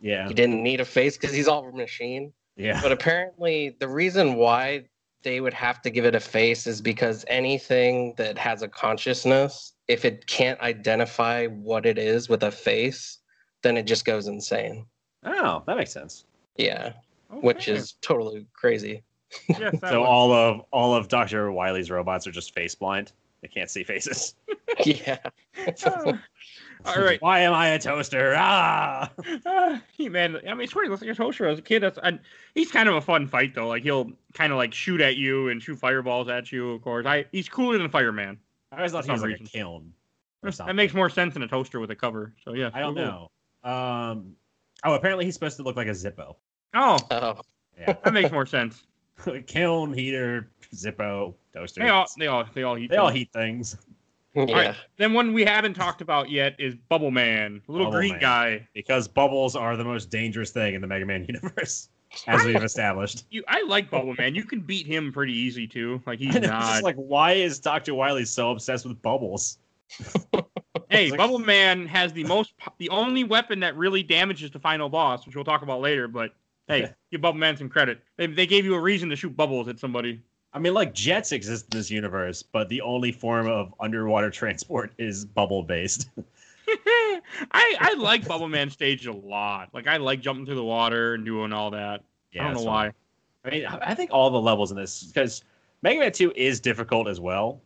yeah, He didn't need a face because he's all machine. yeah, But apparently, the reason why they would have to give it a face is because anything that has a consciousness, if it can't identify what it is with a face, then it just goes insane. oh, that makes sense. Yeah, which is totally crazy. Yes, So was- all of all of Doctor Wily's robots are just face blind. They can't see faces. yeah. all right. Why am I a toaster? Ah. Uh, Heat Man, I mean, it's weird. He looks like a toaster as a kid. That's and he's kind of a fun fight though. Like he'll kind of like shoot at you and shoot fireballs at you. Of course, I he's cooler than Fireman. I always thought For he was some like a kiln. That makes more sense than a toaster with a cover. So yeah, I don't cool. know. Um. Oh, apparently he's supposed to look like a Zippo. Oh, Oh, Yeah. that makes more sense. kiln, heater, Zippo, toaster. They all they all they all heat. they all heat things yeah. right. Then one we haven't talked about yet is Bubble Man, the little Bubble green Man. guy. because bubbles are the most dangerous thing in the Mega Man universe, as we've established. You, I like Bubble Man. You can beat him pretty easy too. Like he's it's not. just like, why is Doctor Wily so obsessed with bubbles? Hey, Like- Bubble Man has the most, the only weapon that really damages the final boss, which we'll talk about later. But hey, give Bubble Man some credit. They, they gave you a reason to shoot bubbles at somebody. I mean, like jets exist in this universe, but the only form of underwater transport is bubble based. I I like Bubble Man stage a lot. Like I like jumping through the water and doing all that. I don't know why. I mean, I think all the levels in this because Mega Man Two is difficult as well.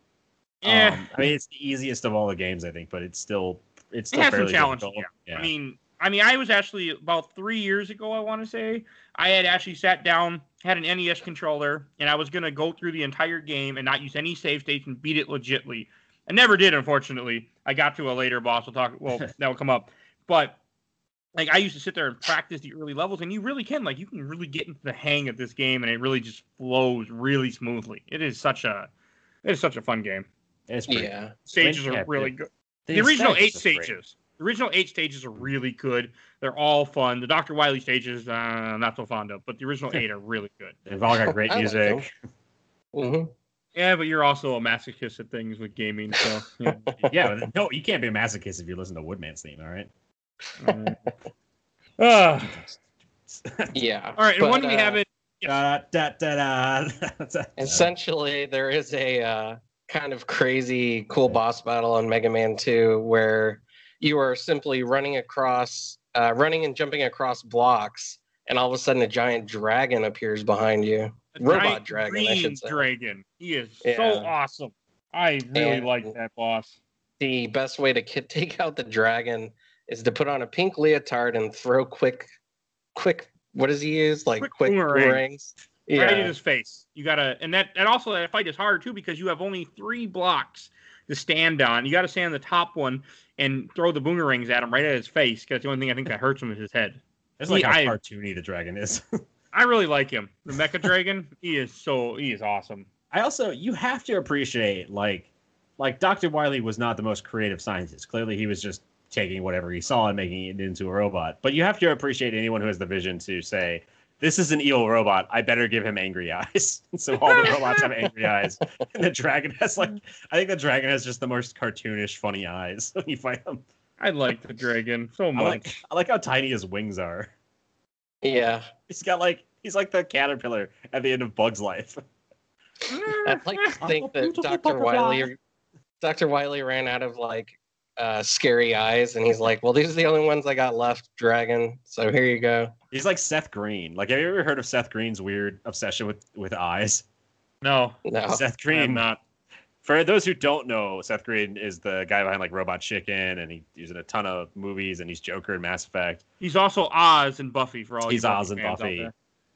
Yeah, Um, I mean, it's the easiest of all the games, I think, but it's still it's It still has some challenges, difficult. Yeah. I mean, I mean, I was actually about three years ago. I want to say I had actually sat down, had an NES controller, and I was gonna go through the entire game and not use any save states and beat it legitly. I never did, unfortunately. I got to a later boss. We'll talk. Well, that will come up. But like, I used to sit there and practice the early levels, and you really can. Like, you can really get into the hang of this game, and it really just flows really smoothly. It is such a, it is such a fun game. it's pretty, Yeah. Stages yeah, are really good. The, original eight is great. stages. The original eight stages are really good. They're all fun. The Dr. Wily stages, uh, I'm not so fond of, but the original eight are really good. They've all got great I like music. Yeah, but you're also a masochist at things with gaming, so yeah. yeah, but no, you can't be a masochist if you listen to Woodman's theme. All right. Uh, ah. Yeah. all right, and but, when we uh, have it, Da, da, da, da, da. Essentially, there is a uh, kind of crazy, cool boss battle in Mega Man 2 where you are simply running across, uh, running and jumping across blocks, and all of a sudden a giant dragon appears behind you. A Robot giant dragon, I green should say. dragon. He is Yeah. so awesome. I really And- like that boss. The best way to ki- take out the dragon is to put on a pink leotard and throw quick, quick. What does he use? Like Quick quick, boomerang. boomerangs. right in Yeah. his face. You gotta, and that, and also that fight is hard too because you have only three blocks to stand on. You got to stand on the top one and throw the boomerangs at him right at his face. Because the only thing I think that hurts him is his head. It's like He- how I- cartoony the dragon is. I really like him. The Mecha Dragon, he is so he is awesome. I also you have to appreciate like like Dr. Wily was not the most creative scientist. Clearly he was just taking whatever he saw and making it into a robot. But you have to appreciate anyone who has the vision to say, This is an evil robot. I better give him angry eyes. so all the robots have angry eyes. And the dragon has like I think the dragon has just the most cartoonish funny eyes when you fight him. I like the dragon so I much. like I like how tiny his wings are. Yeah. He's got like he's like the caterpillar at the end of Bug's life. I'd like to think that Dr. butterfly. Wily, Dr. Wily ran out of like uh, scary eyes, and he's like, "Well, these are the only ones I got left, Dragon. So here you go." He's like Seth Green. Like, have you ever heard of Seth Green's weird obsession with with eyes? no, No, Seth Green. not. For those who don't know, Seth Green is the guy behind like Robot Chicken, and he, he's in a ton of movies, and he's Joker in Mass Effect. He's also Oz and Buffy for all He's you Oz Buffy and fans Buffy.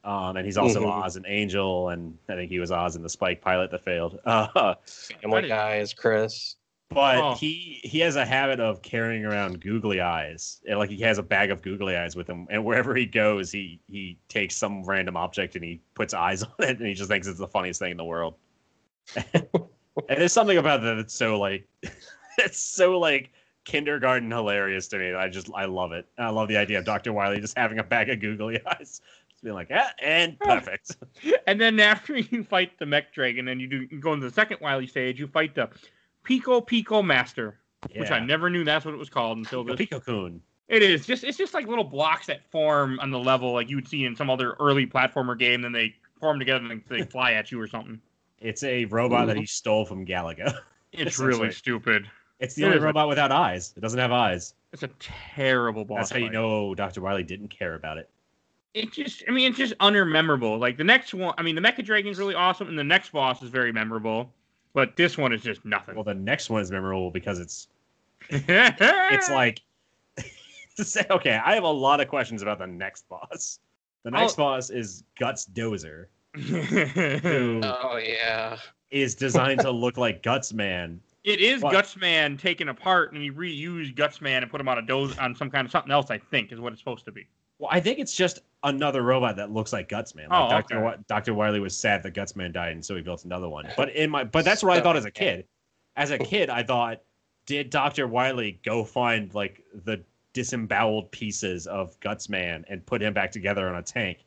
Um, and he's also Mhm. Oz and Angel, and I think he was Oz in the Spike pilot that failed. Uh, Family That is- Guy is Chris. but Oh. he he has a habit of carrying around googly eyes. And, Like he has a bag of googly eyes with him, and wherever he goes, he he takes some random object and he puts eyes on it, and he just thinks it's the funniest thing in the world. and there's something about that that's so like it's so like kindergarten hilarious to me. I just I love it. I love the idea of Dr. Wily just having a bag of googly eyes, just being like, yeah, and perfect. And then after you fight the mech dragon and you do you go into the second Wily stage, you fight the Pico Pico Master, which I never knew that's what it was called until this. Pico Coon. It is just it's just like little blocks that form on the level like you would see in some other early platformer game. Then they form together and they fly at you or something. It's a robot that Mhm. he stole from Galaga. It's really stupid. It's the It only is a- robot without eyes. It doesn't have eyes. It's a terrible boss. That's how you know Dr. Wily didn't care about it. It just I mean it's just unmemorable. Like the next one, I mean the Mecha Dragon's really awesome, and the next boss is very memorable. But this one is just nothing. Well, the next one is memorable because it's it's like to say okay. I have a lot of questions about the next boss. The next Oh. boss is Guts Dozer, Oh yeah. is designed to look like Guts Man. It is What? Gutsman taken apart, and he reused Gutsman and put him on a dose on some kind of something else. I think is what it's supposed to be. Well, I think it's just another robot that looks like Gutsman. Like Oh, Dr. okay. Wi- Dr. Wily was sad that Gutsman died, and so he built another one. But in my, but that's what I thought as a kid. As a kid, I thought, did Dr. Wily go find like the disemboweled pieces of Gutsman and put him back together on a tank?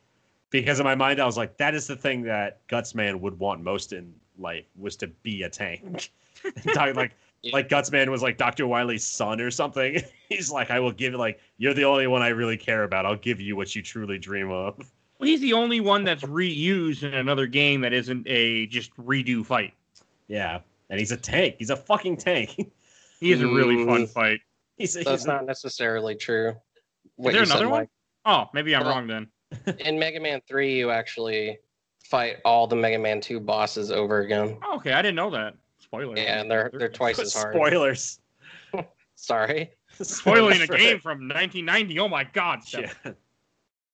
Because in my mind, I was like, that is the thing that Gutsman would want most in life was to be a tank. Doc- like like Gutsman was like Dr. Wily's son or something. He's like, I will give you, like you're the only one I really care about. I'll give you what you truly dream of. Well, he's the only one that's reused in another game that isn't a just redo fight. Yeah, and he's a tank. He's a fucking tank. He is a really fun Mm. fight. he's, he's That's not necessarily true. What there you said, another one? Mike. Oh, maybe I'm Well- wrong then. In Mega Man 3, you actually fight all the Mega Man 2 bosses over again. Oh, okay, I didn't know that. Spoiler. Yeah, and they're they're twice as hard. spoilers. Sorry. Spoiling a game from 1990. Oh my God, Yeah.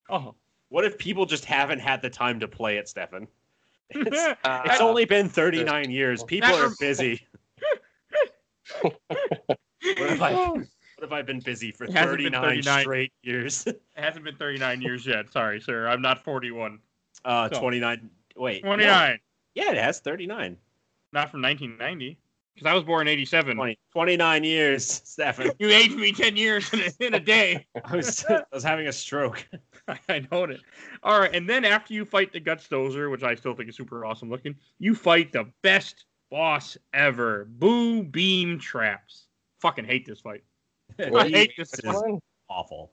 Oh. What if people just haven't had the time to play it, Stefan? It's, Uh, it's only been 39 years. People are busy. What if I what if I've been busy for It hasn't been 39 39. straight years? it hasn't been 39 years yet. Sorry, sir. I'm not 41. Uh, So- 29. Wait. no. 29. Yeah, it has 39. Not from 1990. Because I was born in 87. 20, 29 years, Stefan. You aged me 10 years in a, in a day. I was I was having a stroke. I know it. All right, and then after you fight the Guts Dozer, which I still think is super awesome looking, you fight the best boss ever, Boo Beam Traps. Fucking hate this fight. what I hate this. which is- Awful.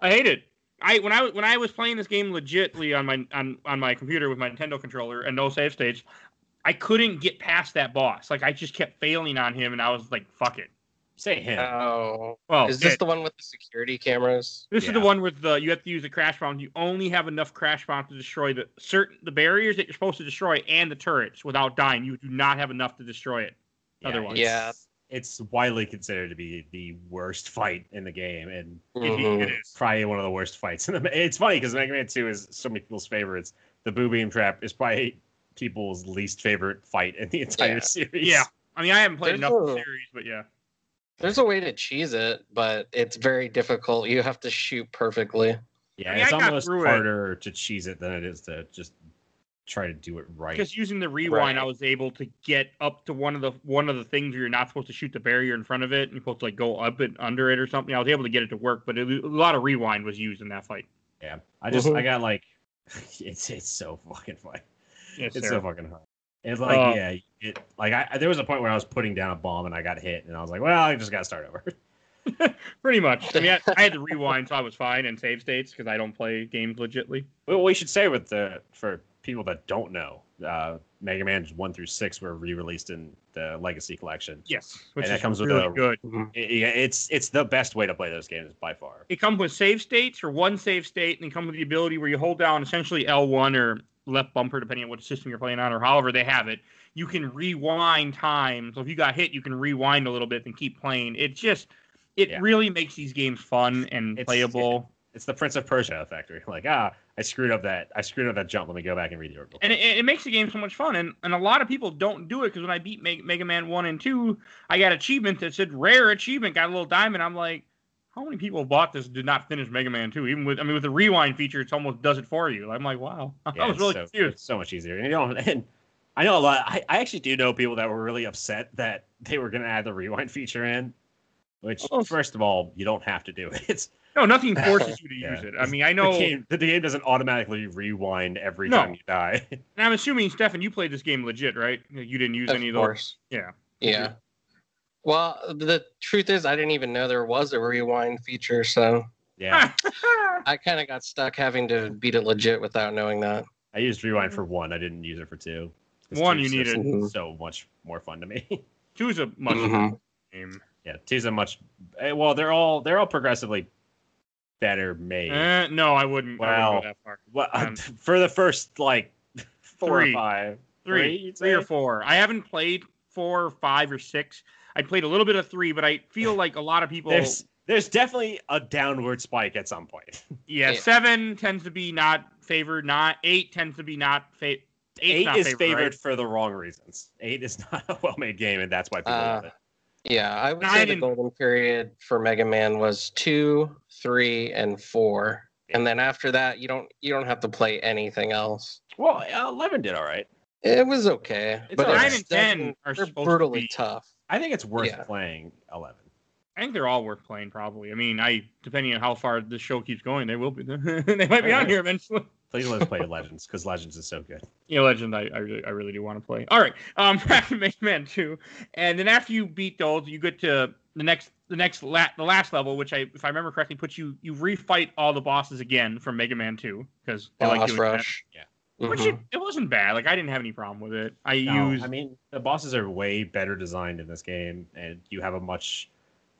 I hate it. I when I when I was playing this game legitly on my on on my computer with my Nintendo controller and no save states, I couldn't get past that boss. Like I just kept failing on him, and I was like, "Fuck it." Say him. Oh, Well, is this it- the one with the security cameras? This is the one with the you have to use the crash bomb. You only have enough crash bomb to destroy the certain the barriers that you're supposed to destroy and the turrets without dying. You do not have enough to destroy it. otherwise. Yeah. It's widely considered to be the worst fight in the game, and It- Mhm. it is. probably one of the worst fights. in the It's funny because Mega Man Two is so many people's favorites. The Boo Beam Trap is probably people's least favorite fight in the entire Yeah. series. Yeah. I mean, I haven't played There's enough of the a- series, but yeah. There's a way to cheese it, but it's very difficult. You have to shoot perfectly. yeah. I mean, it's I almost through it. harder to cheese it than it is to just try to do it right. Because using the rewind, I was able to get up to one of the one of the things where you're not supposed to shoot the barrier in front of it, and you're supposed to like go up and under it or something. I was able to get it to work, but it, a lot of rewind was used in that fight. Yeah, I just Mhm. I got like, it's it's so fucking fun. Yes, It's sir. so fucking hard. It's like Uh, yeah, it like I there was a point where I was putting down a bomb and I got hit and I was like, well, I just gotta start over. Pretty much. I mean, I, I had to rewind, so I was fine, and save states because I don't play games legitly. well, we should say with the for people that don't know, uh, Mega Man one through six were re-released in the Legacy Collection. Yes, which And that is comes with really a- good. It- yeah, it's it's the best way to play those games by far. It comes with save states or one save state, and it comes with the ability where you hold down essentially L1 or left bumper, depending on what system you're playing on, or however they have it. You can rewind time. So if you got hit, you can rewind a little bit and keep playing. It just, it Yeah. really makes these games fun and It's- playable. It's the Prince of Persia effect. Like, ah, I screwed up that I screwed up that jump. Let me go back and read the article. and it, it makes the game so much fun. And and a lot of people don't do it because when I beat Meg- Mega Man one and two, I got achievement that said rare achievement, got a little diamond. I'm like, how many people bought this did not finish Mega Man two? Even with I mean with the rewind feature, it's almost does it for you. I'm like, wow, I Yeah, was really so, confused. it's so much easier. And you know, and I know a lot. I, I actually do know people that were really upset that they were going to add the rewind feature in. Which, Oh. first of all, you don't have to do it. It's No, nothing forces you to Yeah. use it. I mean, I the know, game. The game doesn't automatically rewind every No. time you die. and I'm assuming Stefan, you played this game legit, right? You didn't use of any of those. course. Yeah. Yeah. Well, the truth is, I didn't even know there was a rewind feature, so yeah, I kind of got stuck having to beat it legit without knowing that. I used rewind for one. I didn't use it for two. One two's you needed. Mhm. So much more fun to me. Two's a much Mhm. better game. Yeah, two's a much. eh, Well, they're all they're all progressively better made. Eh, no, I wouldn't. I wouldn't Wow. go that far. Well, Um, for the first like four Three. or five, Three, or four. I haven't played four, or five, or six. I played a little bit of three, but I feel like a lot of people. There's there's definitely a downward spike at some point. yeah, Yeah. seven tends to be not favored. Not eight tends to be not fa- eight's Eight not is favored. favored right? for the wrong reasons. Eight is not a well-made game, and that's why people love Uh, it. Yeah, I would Nine say the golden period for Mega Man was two, three, and four, and then after that, you don't you don't have to play anything else. Well, uh, eleven did all right. It was okay, It's but. Nine it's and ten are they're supposed to brutally be- tough. I think it's worth Yeah. playing eleven. I think they're all worth playing. Probably. I mean, I depending on how far this show keeps going, they will be. they might be on here eventually. Please let's play Legends because Legends is so good. Yeah, Legend, I, I really, I really do want to play. All right, um, back to Mega Man Two, and then after you beat those, you get to the next, the next, la- the last level, which I, if I remember correctly, puts you, you refight all the bosses again from Mega Man Two because I like Boss doing rush. Yeah. that. Which it, it wasn't bad. Like I didn't have any problem with it. I No, used, I mean, the bosses are way better designed in this game, and you have a much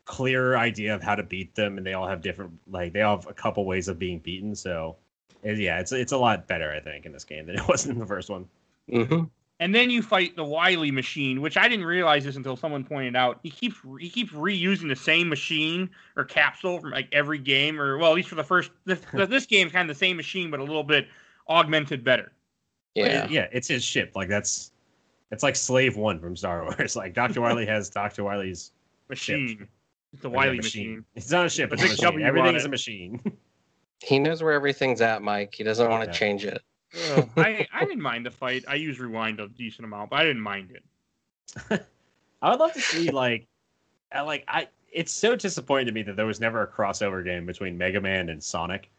clearer idea of how to beat them, and they all have different, like, they all have a couple ways of being beaten. So, it- yeah, it's it's a lot better, I think, in this game than it was in the first one. Mhm. and then you fight the Wily machine, which I didn't realize this until someone pointed out. He keeps he keeps reusing the same machine or capsule from like every game, or well, at least for the first. This, this game's kind of the same machine, but a little bit augmented better. Yeah. it- yeah, it's his ship. Like that's it's like Slave One from Star Wars. Like Doctor Wily has Doctor Wily's Machine. It's the or yeah, Wily machine. It's not a ship. It's A a machine. W Everything is a machine. He knows where everything's at, Mike. He doesn't want to Yeah. change it. I, I didn't mind the fight. I use rewind a decent amount, but I didn't mind it. I would love to see like, I like I. It's so disappointing to me that there was never a crossover game between Mega Man and Sonic,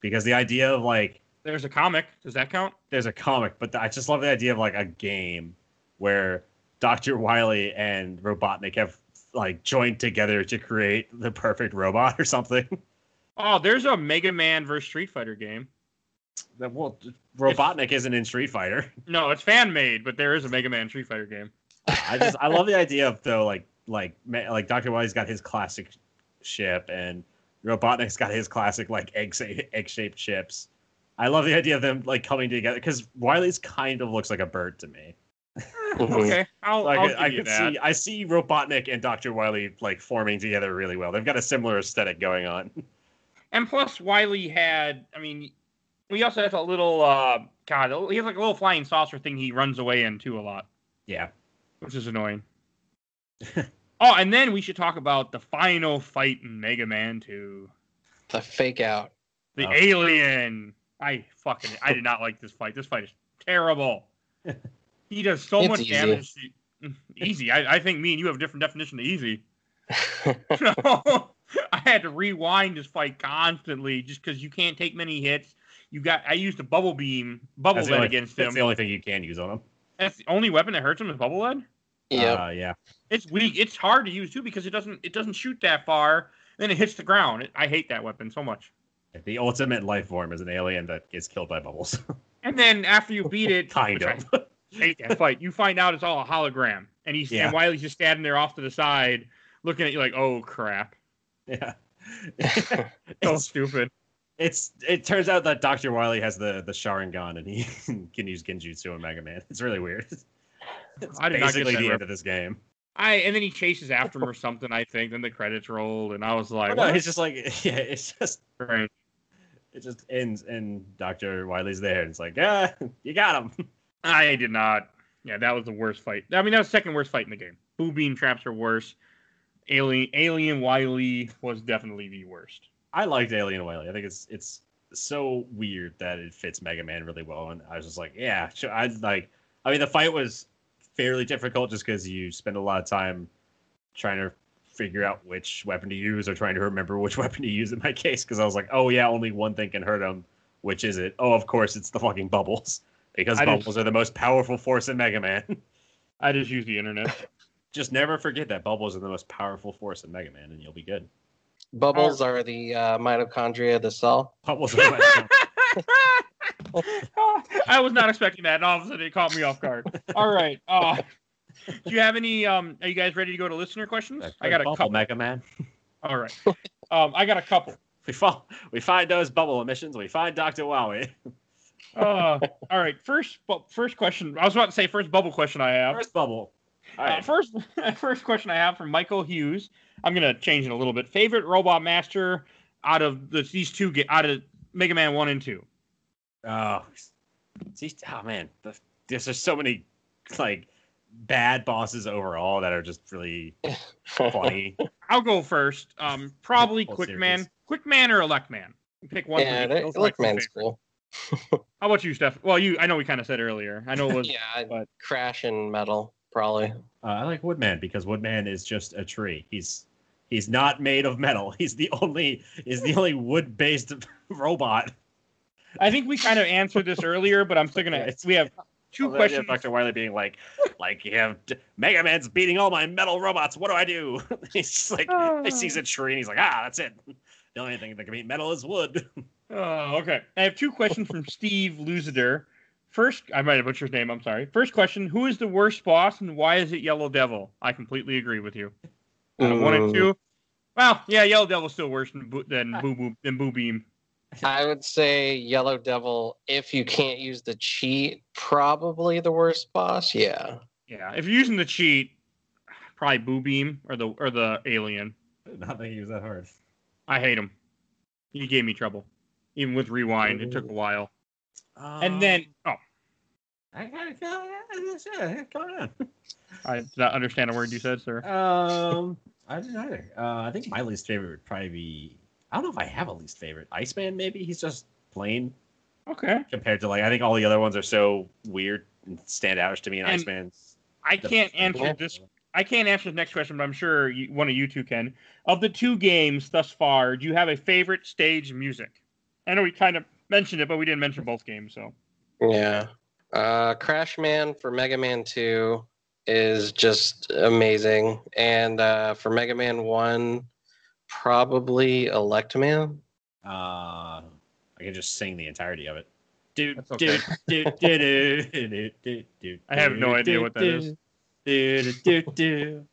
because the idea of like There's a comic. Does that count? there's a comic, but I just love the idea of like a game where Doctor Wily and Robotnik have like joined together to create the perfect robot or something. Oh, there's a Mega Man versus Street Fighter game. That well, Robotnik isn't in Street Fighter. No, it's fan made, but there is a Mega Man Street Fighter game. I just I love the idea of though like like like Doctor Wily's got his classic ship and Robotnik's got his classic like egg egg shaped ships. I love the idea of them like coming together because Wily's kind of looks like a bird to me. Okay, I'll, Like I'll give I you could that. see I see Robotnik and Doctor Wily like forming together really well. They've got a similar aesthetic going on. And plus, Wily had, I mean, he also has a little, uh, God, he has like a little flying saucer thing he runs away into a lot, Yeah. which is annoying. oh, and then we should talk about the final fight in Mega Man 2. The fake out. The Oh. alien. I fucking, I did not like this fight. This fight is terrible. He does so It's much easy. damage. to- easy. I, I think me and you have a different definition of easy. No, I had to rewind this fight constantly just because you can't take many hits. You got. I used a bubble beam, bubble That's the, lead only, against that's him. the only thing you can use on them. That's the only weapon that hurts him is bubble lead. Yeah, Uh, yeah. It's weak. It's hard to use too because it doesn't. It doesn't shoot that far. Then it hits the ground. It, I hate that weapon so much. The ultimate life form is an alien that gets killed by bubbles. And then after you beat it, kind which I of. hate that fight. You find out it's all a hologram, and he's Yeah. and Wily's just standing there off to the side, looking at you like, "Oh crap, yeah. so stupid." it's it turns out that Dr. Wily has the the Sharingan and he can use Genjutsu in Mega Man. It's really weird. It's I did not get basically that the rep- end of this game. I and then he chases after him or something. I think. Then the credits rolled, and I was oh, like, But no, "What?" he's just like yeah, it's just Right. it just ends and Dr. Wily's there and it's like, yeah, you got him. I did not. Yeah, that was the worst fight. I mean, that was the second worst fight in the game. Boo beam traps are worse. Alien Alien Wily was definitely the worst. I liked Alien Wily. I think it's it's so weird that it fits Mega Man really well. And I was just like, yeah. I like. I mean, the fight was fairly difficult just because you spend a lot of time trying to figure out which weapon to use or trying to remember which weapon to use in my case because I was like, oh yeah, only one thing can hurt him. Which is it? Oh, of course, it's the fucking bubbles because I bubbles just- are the most powerful force in Mega Man. I just use the internet. Just never forget that bubbles are the most powerful force in Mega Man, and you'll be good. Bubbles are the uh, mitochondria of the cell. Bubbles are the most I was not expecting that, and all of a sudden it caught me off guard. All right. Uh, do you have any? Um, are you guys ready to go to listener questions? I got a bubble, couple. Mega Man. All right. Um, I got a couple. We fall, we find those bubble emissions. We find Doctor Wowie. Uh, all right. First, bu- first question. I was about to say first bubble question I have. First bubble. All Uh, first, first question I have from Michael Hughes. I'm gonna change it a little bit. Favorite robot master out of the, these two get out of Mega Man one and two. Oh, see, oh man, the, there's just so many like bad bosses overall that are just really funny. I'll go first. Um, probably Whole Quick Man. Quick Man or Elect Man. Pick one. yeah, for each. that, Those are my look, two man's cool. How about you, Steph? Well, you. I know we kind of said earlier. I know it was. Yeah, I'd but- crash and metal probably. Uh, I like Woodman because Woodman is just a tree. He's he's not made of metal. He's the only is the only wood based robot. I think we kind of answered this earlier, but I'm still gonna. We have two Well, questions. Dr. Wily being like, like you have Mega Man's beating all my metal robots. What do I do? he's just like, he sees a tree and he's like, ah, that's it. The only thing that can beat metal is wood. Oh, okay. I have two questions from Steve Lucider. First, I might have butchered his name. I'm sorry. First question: Who is the worst boss, and why is it Yellow Devil? I completely agree with you. Out of one and two. Well, yeah, Yellow Devil's still worse than Boo, than Boo Boo than Boo Beam. I would say Yellow Devil. If you can't use the cheat, probably the worst boss. Yeah. Yeah, if you're using the cheat, probably Boo Beam or the or the Alien. Not think he was that hard. I hate him. He gave me trouble. Even with rewind, it took a while. And then, oh, I gotta go. Come on. I did not understand a word you said, sir. Um, I didn't either. Uh, I think my least favorite would probably be. I don't know if I have a least favorite. Iceman, maybe he's just plain Okay. compared to like I think all the other ones are so weird and stand out to me. And, And Iceman's. I can't answer this I can't answer the next question, but I'm sure you, one of you two can. Of the two games thus far, do you have a favorite stage music? I know we kind of mentioned it, but we didn't mention both games. So Yeah. Uh, Crash Man for Mega Man 2 is just amazing. And uh, for Mega Man 1, probably Elect Man. Uh, I can just sing the entirety of it. Do okay. do do do do do do. I have no idea what that is. Do do do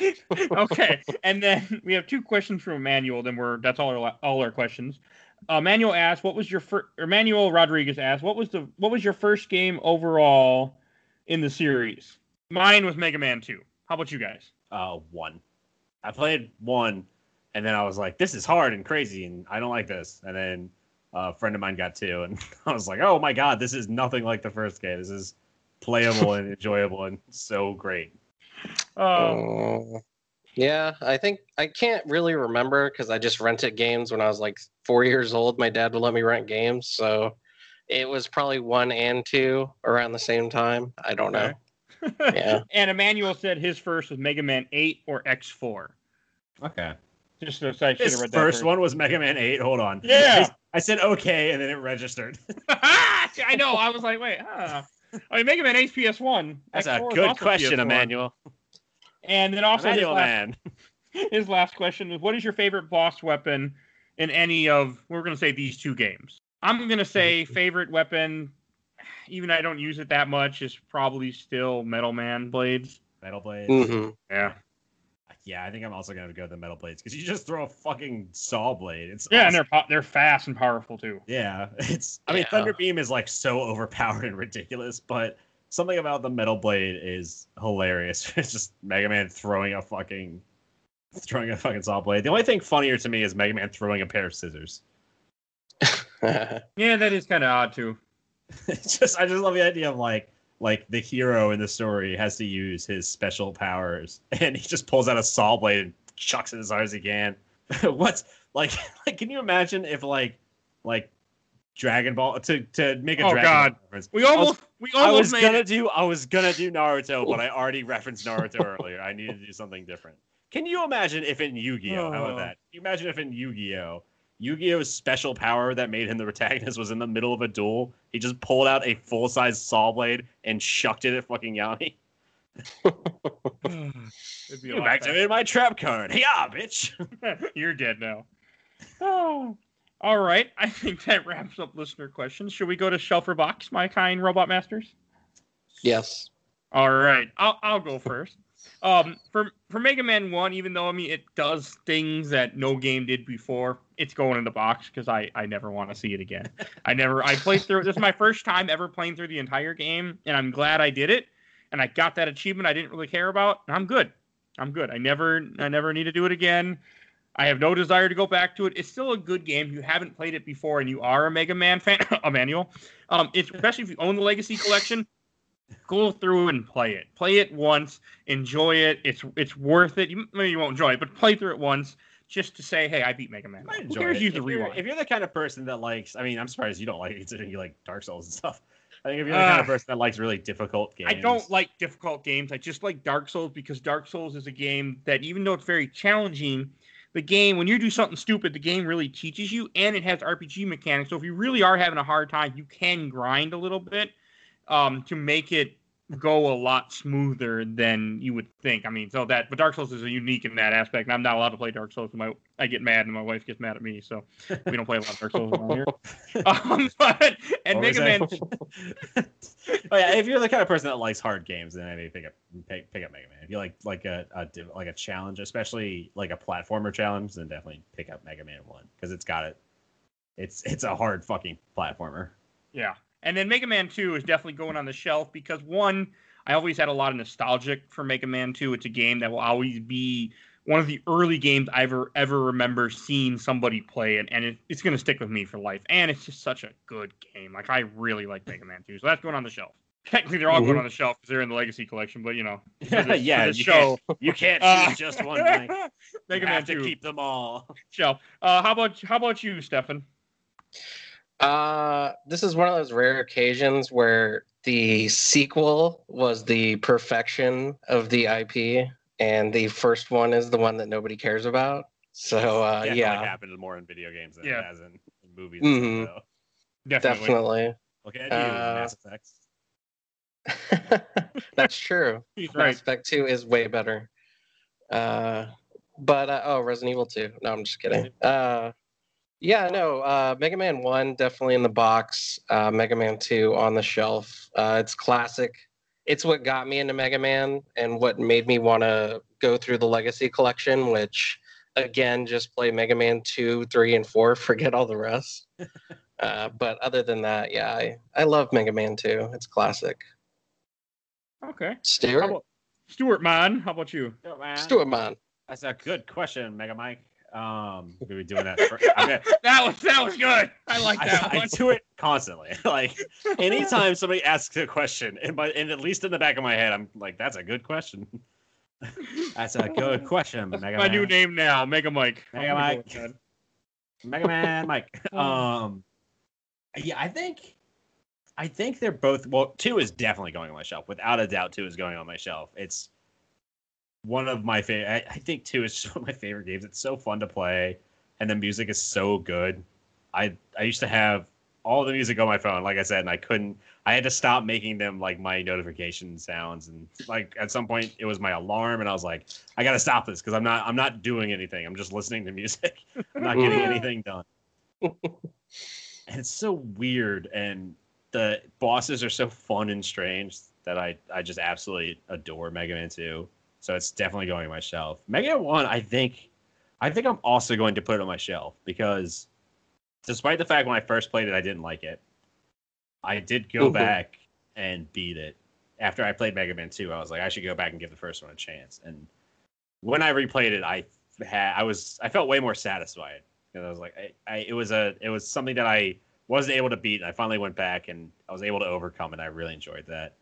okay, and then we have two questions from Emmanuel. Then we're that's all our all our questions. Uh, Manuel asked, "What was your first?" Emmanuel Rodriguez asked, "What was the what was your first game overall in the series?" Mine was Mega Man Two. How about you guys? Uh, one. I played one, and then I was like, "This is hard and crazy, and I don't like this." And then uh, a friend of mine got two, and I was like, "Oh my god, this is nothing like the first game. This is playable and enjoyable and so great." Uh, Uh, yeah, I think I can't really remember because I just rented games when I was like four years old. My dad would let me rent games, so it was probably one and two around the same time. I don't know. Yeah. and Emmanuel said his first was Mega Man Eight or X Four. Okay. Just so I should have This read that first one was Mega Man Eight. Hold on. Yeah. I, I said okay, and then it registered. I know. I was like, wait, huh? I mean, Mega Man 8 PS1. That's a X4 is good question, PS1. Emmanuel. And then also his last, man. his last question is, what is your favorite boss weapon in any of? We're going to say these two games. I'm going to say favorite weapon, even I don't use it that much, is probably still Metal Man blades. Metal Blade. hmm Yeah. Yeah, I think I'm also gonna go the Metal Blades because you just throw a fucking saw blade. It's Yeah, and they're po- they're fast and powerful too. Yeah, it's. I mean, Yeah. Thunder Beam is like so overpowered and ridiculous, but something about the Metal Blade is hilarious. It's just Mega Man throwing a fucking throwing a fucking saw blade. The only thing funnier to me is Mega Man throwing a pair of scissors. Yeah, that is kind of odd too. It's just I just love the idea of like like the hero in the story has to use his special powers and he just pulls out a saw blade and chucks it as hard as he can. What's like like can you imagine if like like Dragon Ball to to make a Oh, Dragon God. Ball reference. We almost we I was made gonna it. do I was gonna do Naruto, but I already referenced Naruto earlier. I needed to do something different. Can you imagine if in Yu-Gi-Oh? How Oh. about that? Can you imagine if in Yu-Gi-Oh, Yu-Gi-Oh's special power that made him the protagonist was in the middle of a duel. He just pulled out a full-size saw blade and shucked it at fucking Yami. It'd be a You activated my trap card. Yeah, bitch. You're dead now. Oh. All right. I think that wraps up listener questions. Should we go to shelf or box, my kind robot masters? yes. All right, I'll I'll go first. Um, for for Mega Man One, even though I mean it does things that no game did before, it's going in the box because I I never want to see it again. I never I played through. This is my first time ever playing through the entire game, and I'm glad I did it. And I got that achievement I didn't really care about, and I'm good. I'm good. I never I never need to do it again. I have no desire to go back to it. It's still a good game. If you haven't played it before and you are a Mega Man fan, Emmanuel, um, it's, especially if you own the Legacy Collection, go through and play it. Play it once, enjoy it. It's it's worth it. You maybe you won't enjoy it, but play through it once just to say, hey, I beat Mega Man. I Who enjoy cares? it. Use the if, you're, rewind. if you're the kind of person that likes, I mean, I'm surprised you don't like it considering you like Dark Souls and stuff. I think if you're the kind of Uh, person that likes really difficult games, I don't like difficult games. I just like Dark Souls because Dark Souls is a game that, even though it's very challenging, the game, when you do something stupid, the game really teaches you and it has RPG mechanics. So if you really are having a hard time, you can grind a little bit um, to make it go a lot smoother than you would think. I mean, so that, but Dark Souls is unique in that aspect. And I'm not allowed to play Dark Souls. My, I get mad and my wife gets mad at me. So we don't play a lot of Dark Souls around here. Um, but, and was Mega Man oh yeah, if you're the kind of person that likes hard games, then maybe pick up pick, pick up Mega Man. If you like like a, a like a challenge, especially like a platformer challenge, then definitely pick up Mega Man One because it's got it. It's it's a hard fucking platformer. Yeah. And then Mega Man 2 is definitely going on the shelf because one, I always had a lot of nostalgic for Mega Man 2. It's a game that will always be one of the early games I ever ever remember seeing somebody play it, and it, it's going to stick with me for life. And it's just such a good game. Like I really like Mega Man 2, so that's going on the shelf. Technically, they're all going Mhm. on the shelf because they're in the Legacy Collection, but you know, for this, yeah, for this you show, can't you can't uh, choose just one. Mike. Mega you Man have to 2 keep them all. shelf. Uh, how about how about you, Stefan? Uh, this is one of those rare occasions where the sequel was the perfection of the IP, and the first one is the one that nobody cares about. So uh, Definitely yeah, happened more in video games than Yeah. it has in, in movies. Mhm. And Definitely. definitely. though. Look at you, Uh, Mass Effect. That's true. He's Mass. Effect 2 is way better. Uh, but uh, oh, Resident Evil 2. No, I'm just kidding. Uh, yeah, no, uh, Mega Man 1 definitely in the box. Uh, Mega Man 2 on the shelf. Uh, it's classic. It's what got me into Mega Man and what made me want to go through the Legacy Collection, which again, just play Mega Man 2, 3, and 4. Forget all the rest. uh, but other than that, yeah, I, I love Mega Man 2. It's classic. Okay. How Stuart? about Stuart, man? How about you? Yo, man. Stuart, man. That's a good question, Mega Mike. Um, we're gonna doing that. For, That was that was good. I like that I, I do it constantly. like anytime somebody asks a question, and by and at least in the back of my head, I'm like, "That's a good question." That's a good question, That's Mega my Man. new name now, Mega Mike. Mega I'm gonna go Mike. Mega Man, Mike. Um, yeah, I think, I think they're both. Well, two is definitely going on my shelf. Without a doubt, two is going on my shelf. It's one of my favorite. I, I think two is just one of my favorite games. It's so fun to play, and the music is so good. I I used to have all the music on my phone, like I said, and I couldn't. I had to stop making them like my notification sounds, and like at some point it was my alarm, and I was like, I gotta stop this because I'm not I'm not doing anything. I'm just listening to music. I'm not getting anything done. and it's so weird, and the bosses are so fun and strange that I I just absolutely adore Mega Man 2. So it's definitely going on my shelf. Mega Man 1, I think I think I'm also going to put it on my shelf because despite the fact when I first played it I didn't like it, I did go Mhm. back and beat it. After I played Mega Man 2, I was like, I should go back and give the first one a chance. And when I replayed it, I had I was I felt way more satisfied because I was like I, I it was a it was something that I wasn't able to beat. And I finally went back and I was able to overcome and I really enjoyed that.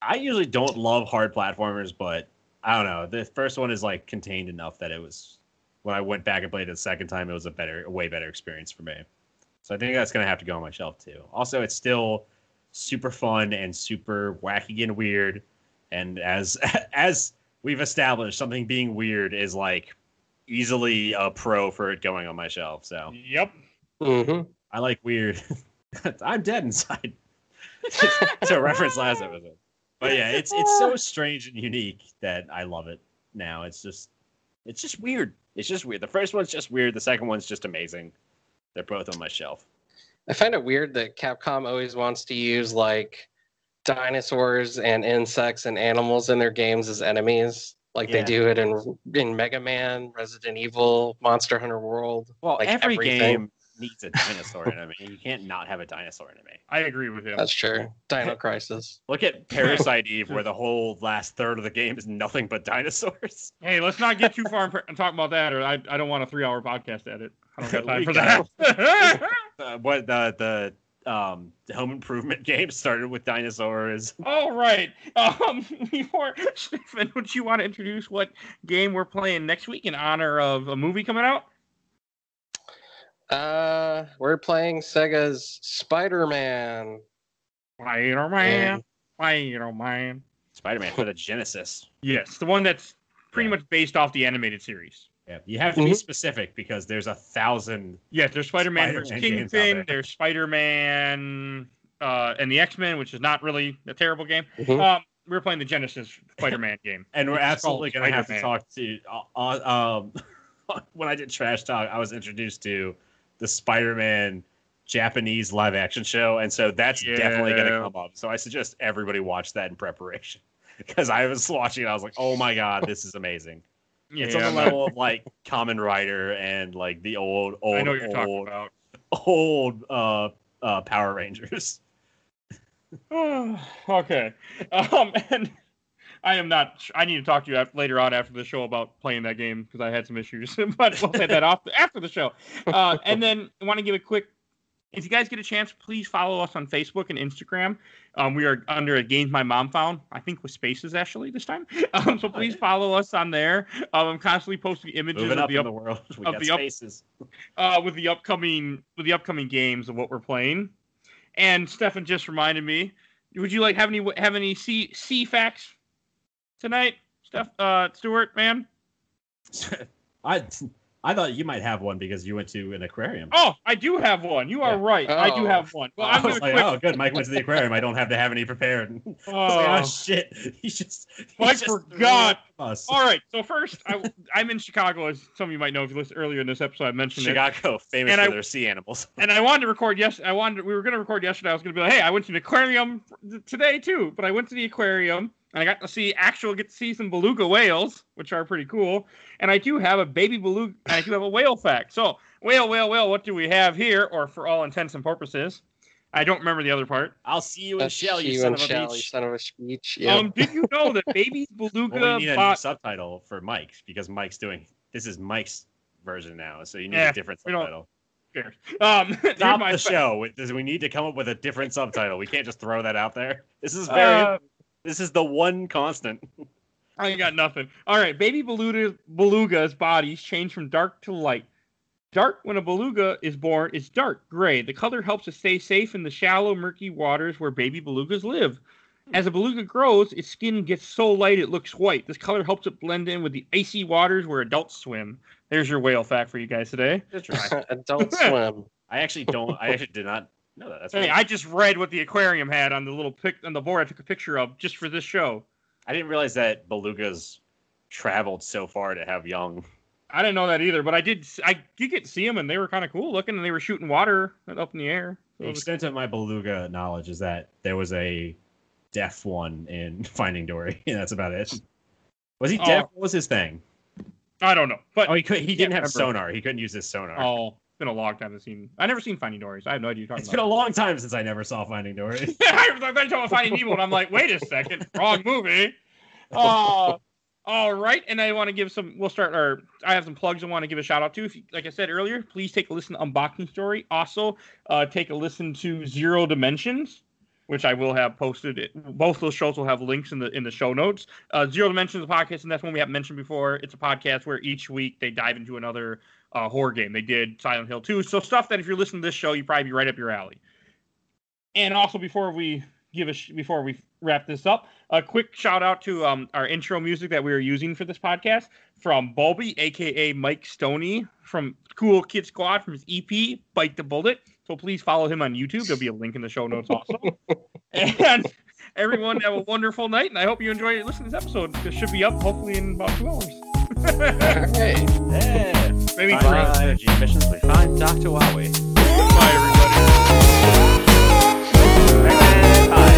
I usually don't love hard platformers, but I don't know. The first one is like contained enough that it was when I went back and played it the second time, it was a better, a way better experience for me. So I think that's gonna have to go on my shelf too. Also, it's still super fun and super wacky and weird. And as as we've established, something being weird is like easily a pro for it going on my shelf. So Yep. hmm I like weird. I'm dead inside. to reference last episode. But yeah, it's it's so strange and unique that I love it now. It's just it's just weird. It's just weird. The first one's just weird. The second one's just amazing. They're both on my shelf. I find it weird that Capcom always wants to use like dinosaurs and insects and animals in their games as enemies. Like Yeah. they do it in in Mega Man, Resident Evil, Monster Hunter World. Well, Like every everything. game needs a dinosaur enemy. You can't not have a dinosaur enemy. I agree with him. That's true. Dino Crisis. Look at Parasite Eve, where the whole last third of the game is nothing but dinosaurs. Hey, let's not get too far in, and talk about that, or I, I don't want a three-hour podcast to edit. I don't have time for that. Uh, what the the um home improvement game started with dinosaurs. All right. Um, before Stephen, would you want to introduce what game we're playing next week in honor of a movie coming out? Uh, we're playing Sega's Spider-Man. Spider-Man. Spider-Man. Spider-Man for the Genesis. Yes, the one that's pretty Yeah. much based off the animated series. Yeah, you have to be Mhm. specific because there's a thousand. Yes, there's Spider-Man, there's Spider-Man games out Kingpin, there. there's Spider-Man, uh, and the X-Men, which is not really a terrible game. Mhm. Um, we are playing the Genesis Spider-Man game. And we're It's absolutely going to have to talk to. Uh, uh, um, when I did Trash Talk, I was introduced to the Spider-Man Japanese live-action show, and so that's definitely going to come up. So I suggest everybody watch that in preparation because I was watching. it, I was like, "Oh my god, this is amazing!" Yeah, it's on the level of like Kamen Rider and like the old, old, I know what you're talking old, old uh, uh, Power Rangers. okay. Um, and I am not. I need to talk to you after, later on after the show about playing that game because I had some issues. but we'll say that off after the show. Uh, and then I want to give a quick. If you guys get a chance, please follow us on Facebook and Instagram. Um, we are under a Games My Mom Found, I think with spaces actually this time. Um, so please follow us on there. Um, I'm constantly posting images Moving of up the up, the world, we of the up- spaces. uh, with the upcoming with the upcoming games of what we're playing. And Stefan just reminded me. Would you like have any have any C C facts tonight, Steph uh Stuart, man? I I thought you might have one because you went to an aquarium. Oh, I do have one. You are Yeah. right. I do Oh. have one. Well, I I'm was like, quick. oh, good. Mike went to the aquarium. I don't have to have any prepared. I like, Oh. oh shit, he just he Mike just forgot. Us. All right. So first, I, I'm in Chicago, as some of you might know if you listened earlier in this episode. I mentioned it. Chicago, famous And for I- their sea animals. and I wanted to record yes. I wanted we were going to record yesterday. I was going to be like, hey, I went to the aquarium today too, but I went to the aquarium and I got to see actual get to see some beluga whales, which are pretty cool. And I do have a baby beluga. And I do have a whale fact. So whale, whale, whale. What do we have here? Or for all intents and purposes, I don't remember the other part. I'll see you in That's shell, you you son of a Shell, you beach. son of a speech. Yeah. Um, did you know that baby beluga Well, we need a new subtitle for Mike because Mike's doing this is Mike's version now, so you need Yeah, a different subtitle. Um, Stop my the fa- show. Does we need to come up with a different subtitle? We can't just throw that out there. This is very. Uh, this is the one constant. I ain't got nothing. All right, baby beluga beluga's bodies change from dark to light. Dark when a beluga is born is dark gray. The color helps it stay safe in the shallow, murky waters where baby belugas live. As a beluga grows, its skin gets so light it looks white. This color helps it blend in with the icy waters where adults swim. There's your whale fact for you guys today. Adult Swim. I actually don't. I actually did not That's Hey, really- I just read what the aquarium had on the little pic on the board I took a picture of just for this show. I didn't realize that belugas traveled so far to have young. I didn't know that either, but I did. I did get to see them, and they were kind of cool looking, and they were shooting water up in the air. So The it was- extent of my beluga knowledge is that there was a deaf one in Finding Dory, and that's about it. Was he Oh. deaf? What was his thing? I don't know, but Oh, he could. He didn't have remember. sonar. He couldn't use his sonar. oh, been a long time I've seen. I never seen Finding Dory. So I have no idea you're it's talking been a long time since I never saw Finding Dory. I was talking about Finding Nemo, and I'm like, wait a second, wrong movie. Uh, All right, and I want to give some. We'll start our. I have some plugs I want to give a shout out to. If, you, like I said earlier, please take a listen to Unboxing Story. Also, uh, take a listen to Zero Dimensions, which I will have posted. Both those shows will have links in the in the show notes. Uh, Zero Dimensions podcast, and that's one we haven't mentioned before. It's a podcast where each week they dive into another uh, horror game. They did Silent Hill 2, so stuff that if you're listening to this show, you probably be right up your alley. And also, before we give a sh- before we wrap this up, a quick shout out to um, our intro music that we are using for this podcast from Bulby, aka Mike Stoney from Cool Kid Squad from his EP Bite the Bullet. So please follow him on YouTube. There'll be a link in the show notes also. and everyone have a wonderful night, and I hope you enjoy listening to this episode. It should be up hopefully in about two hours hey. Yeah. Maybe find energy missions. We find Dr. Huawei. Bye, everybody. Bye. Bye.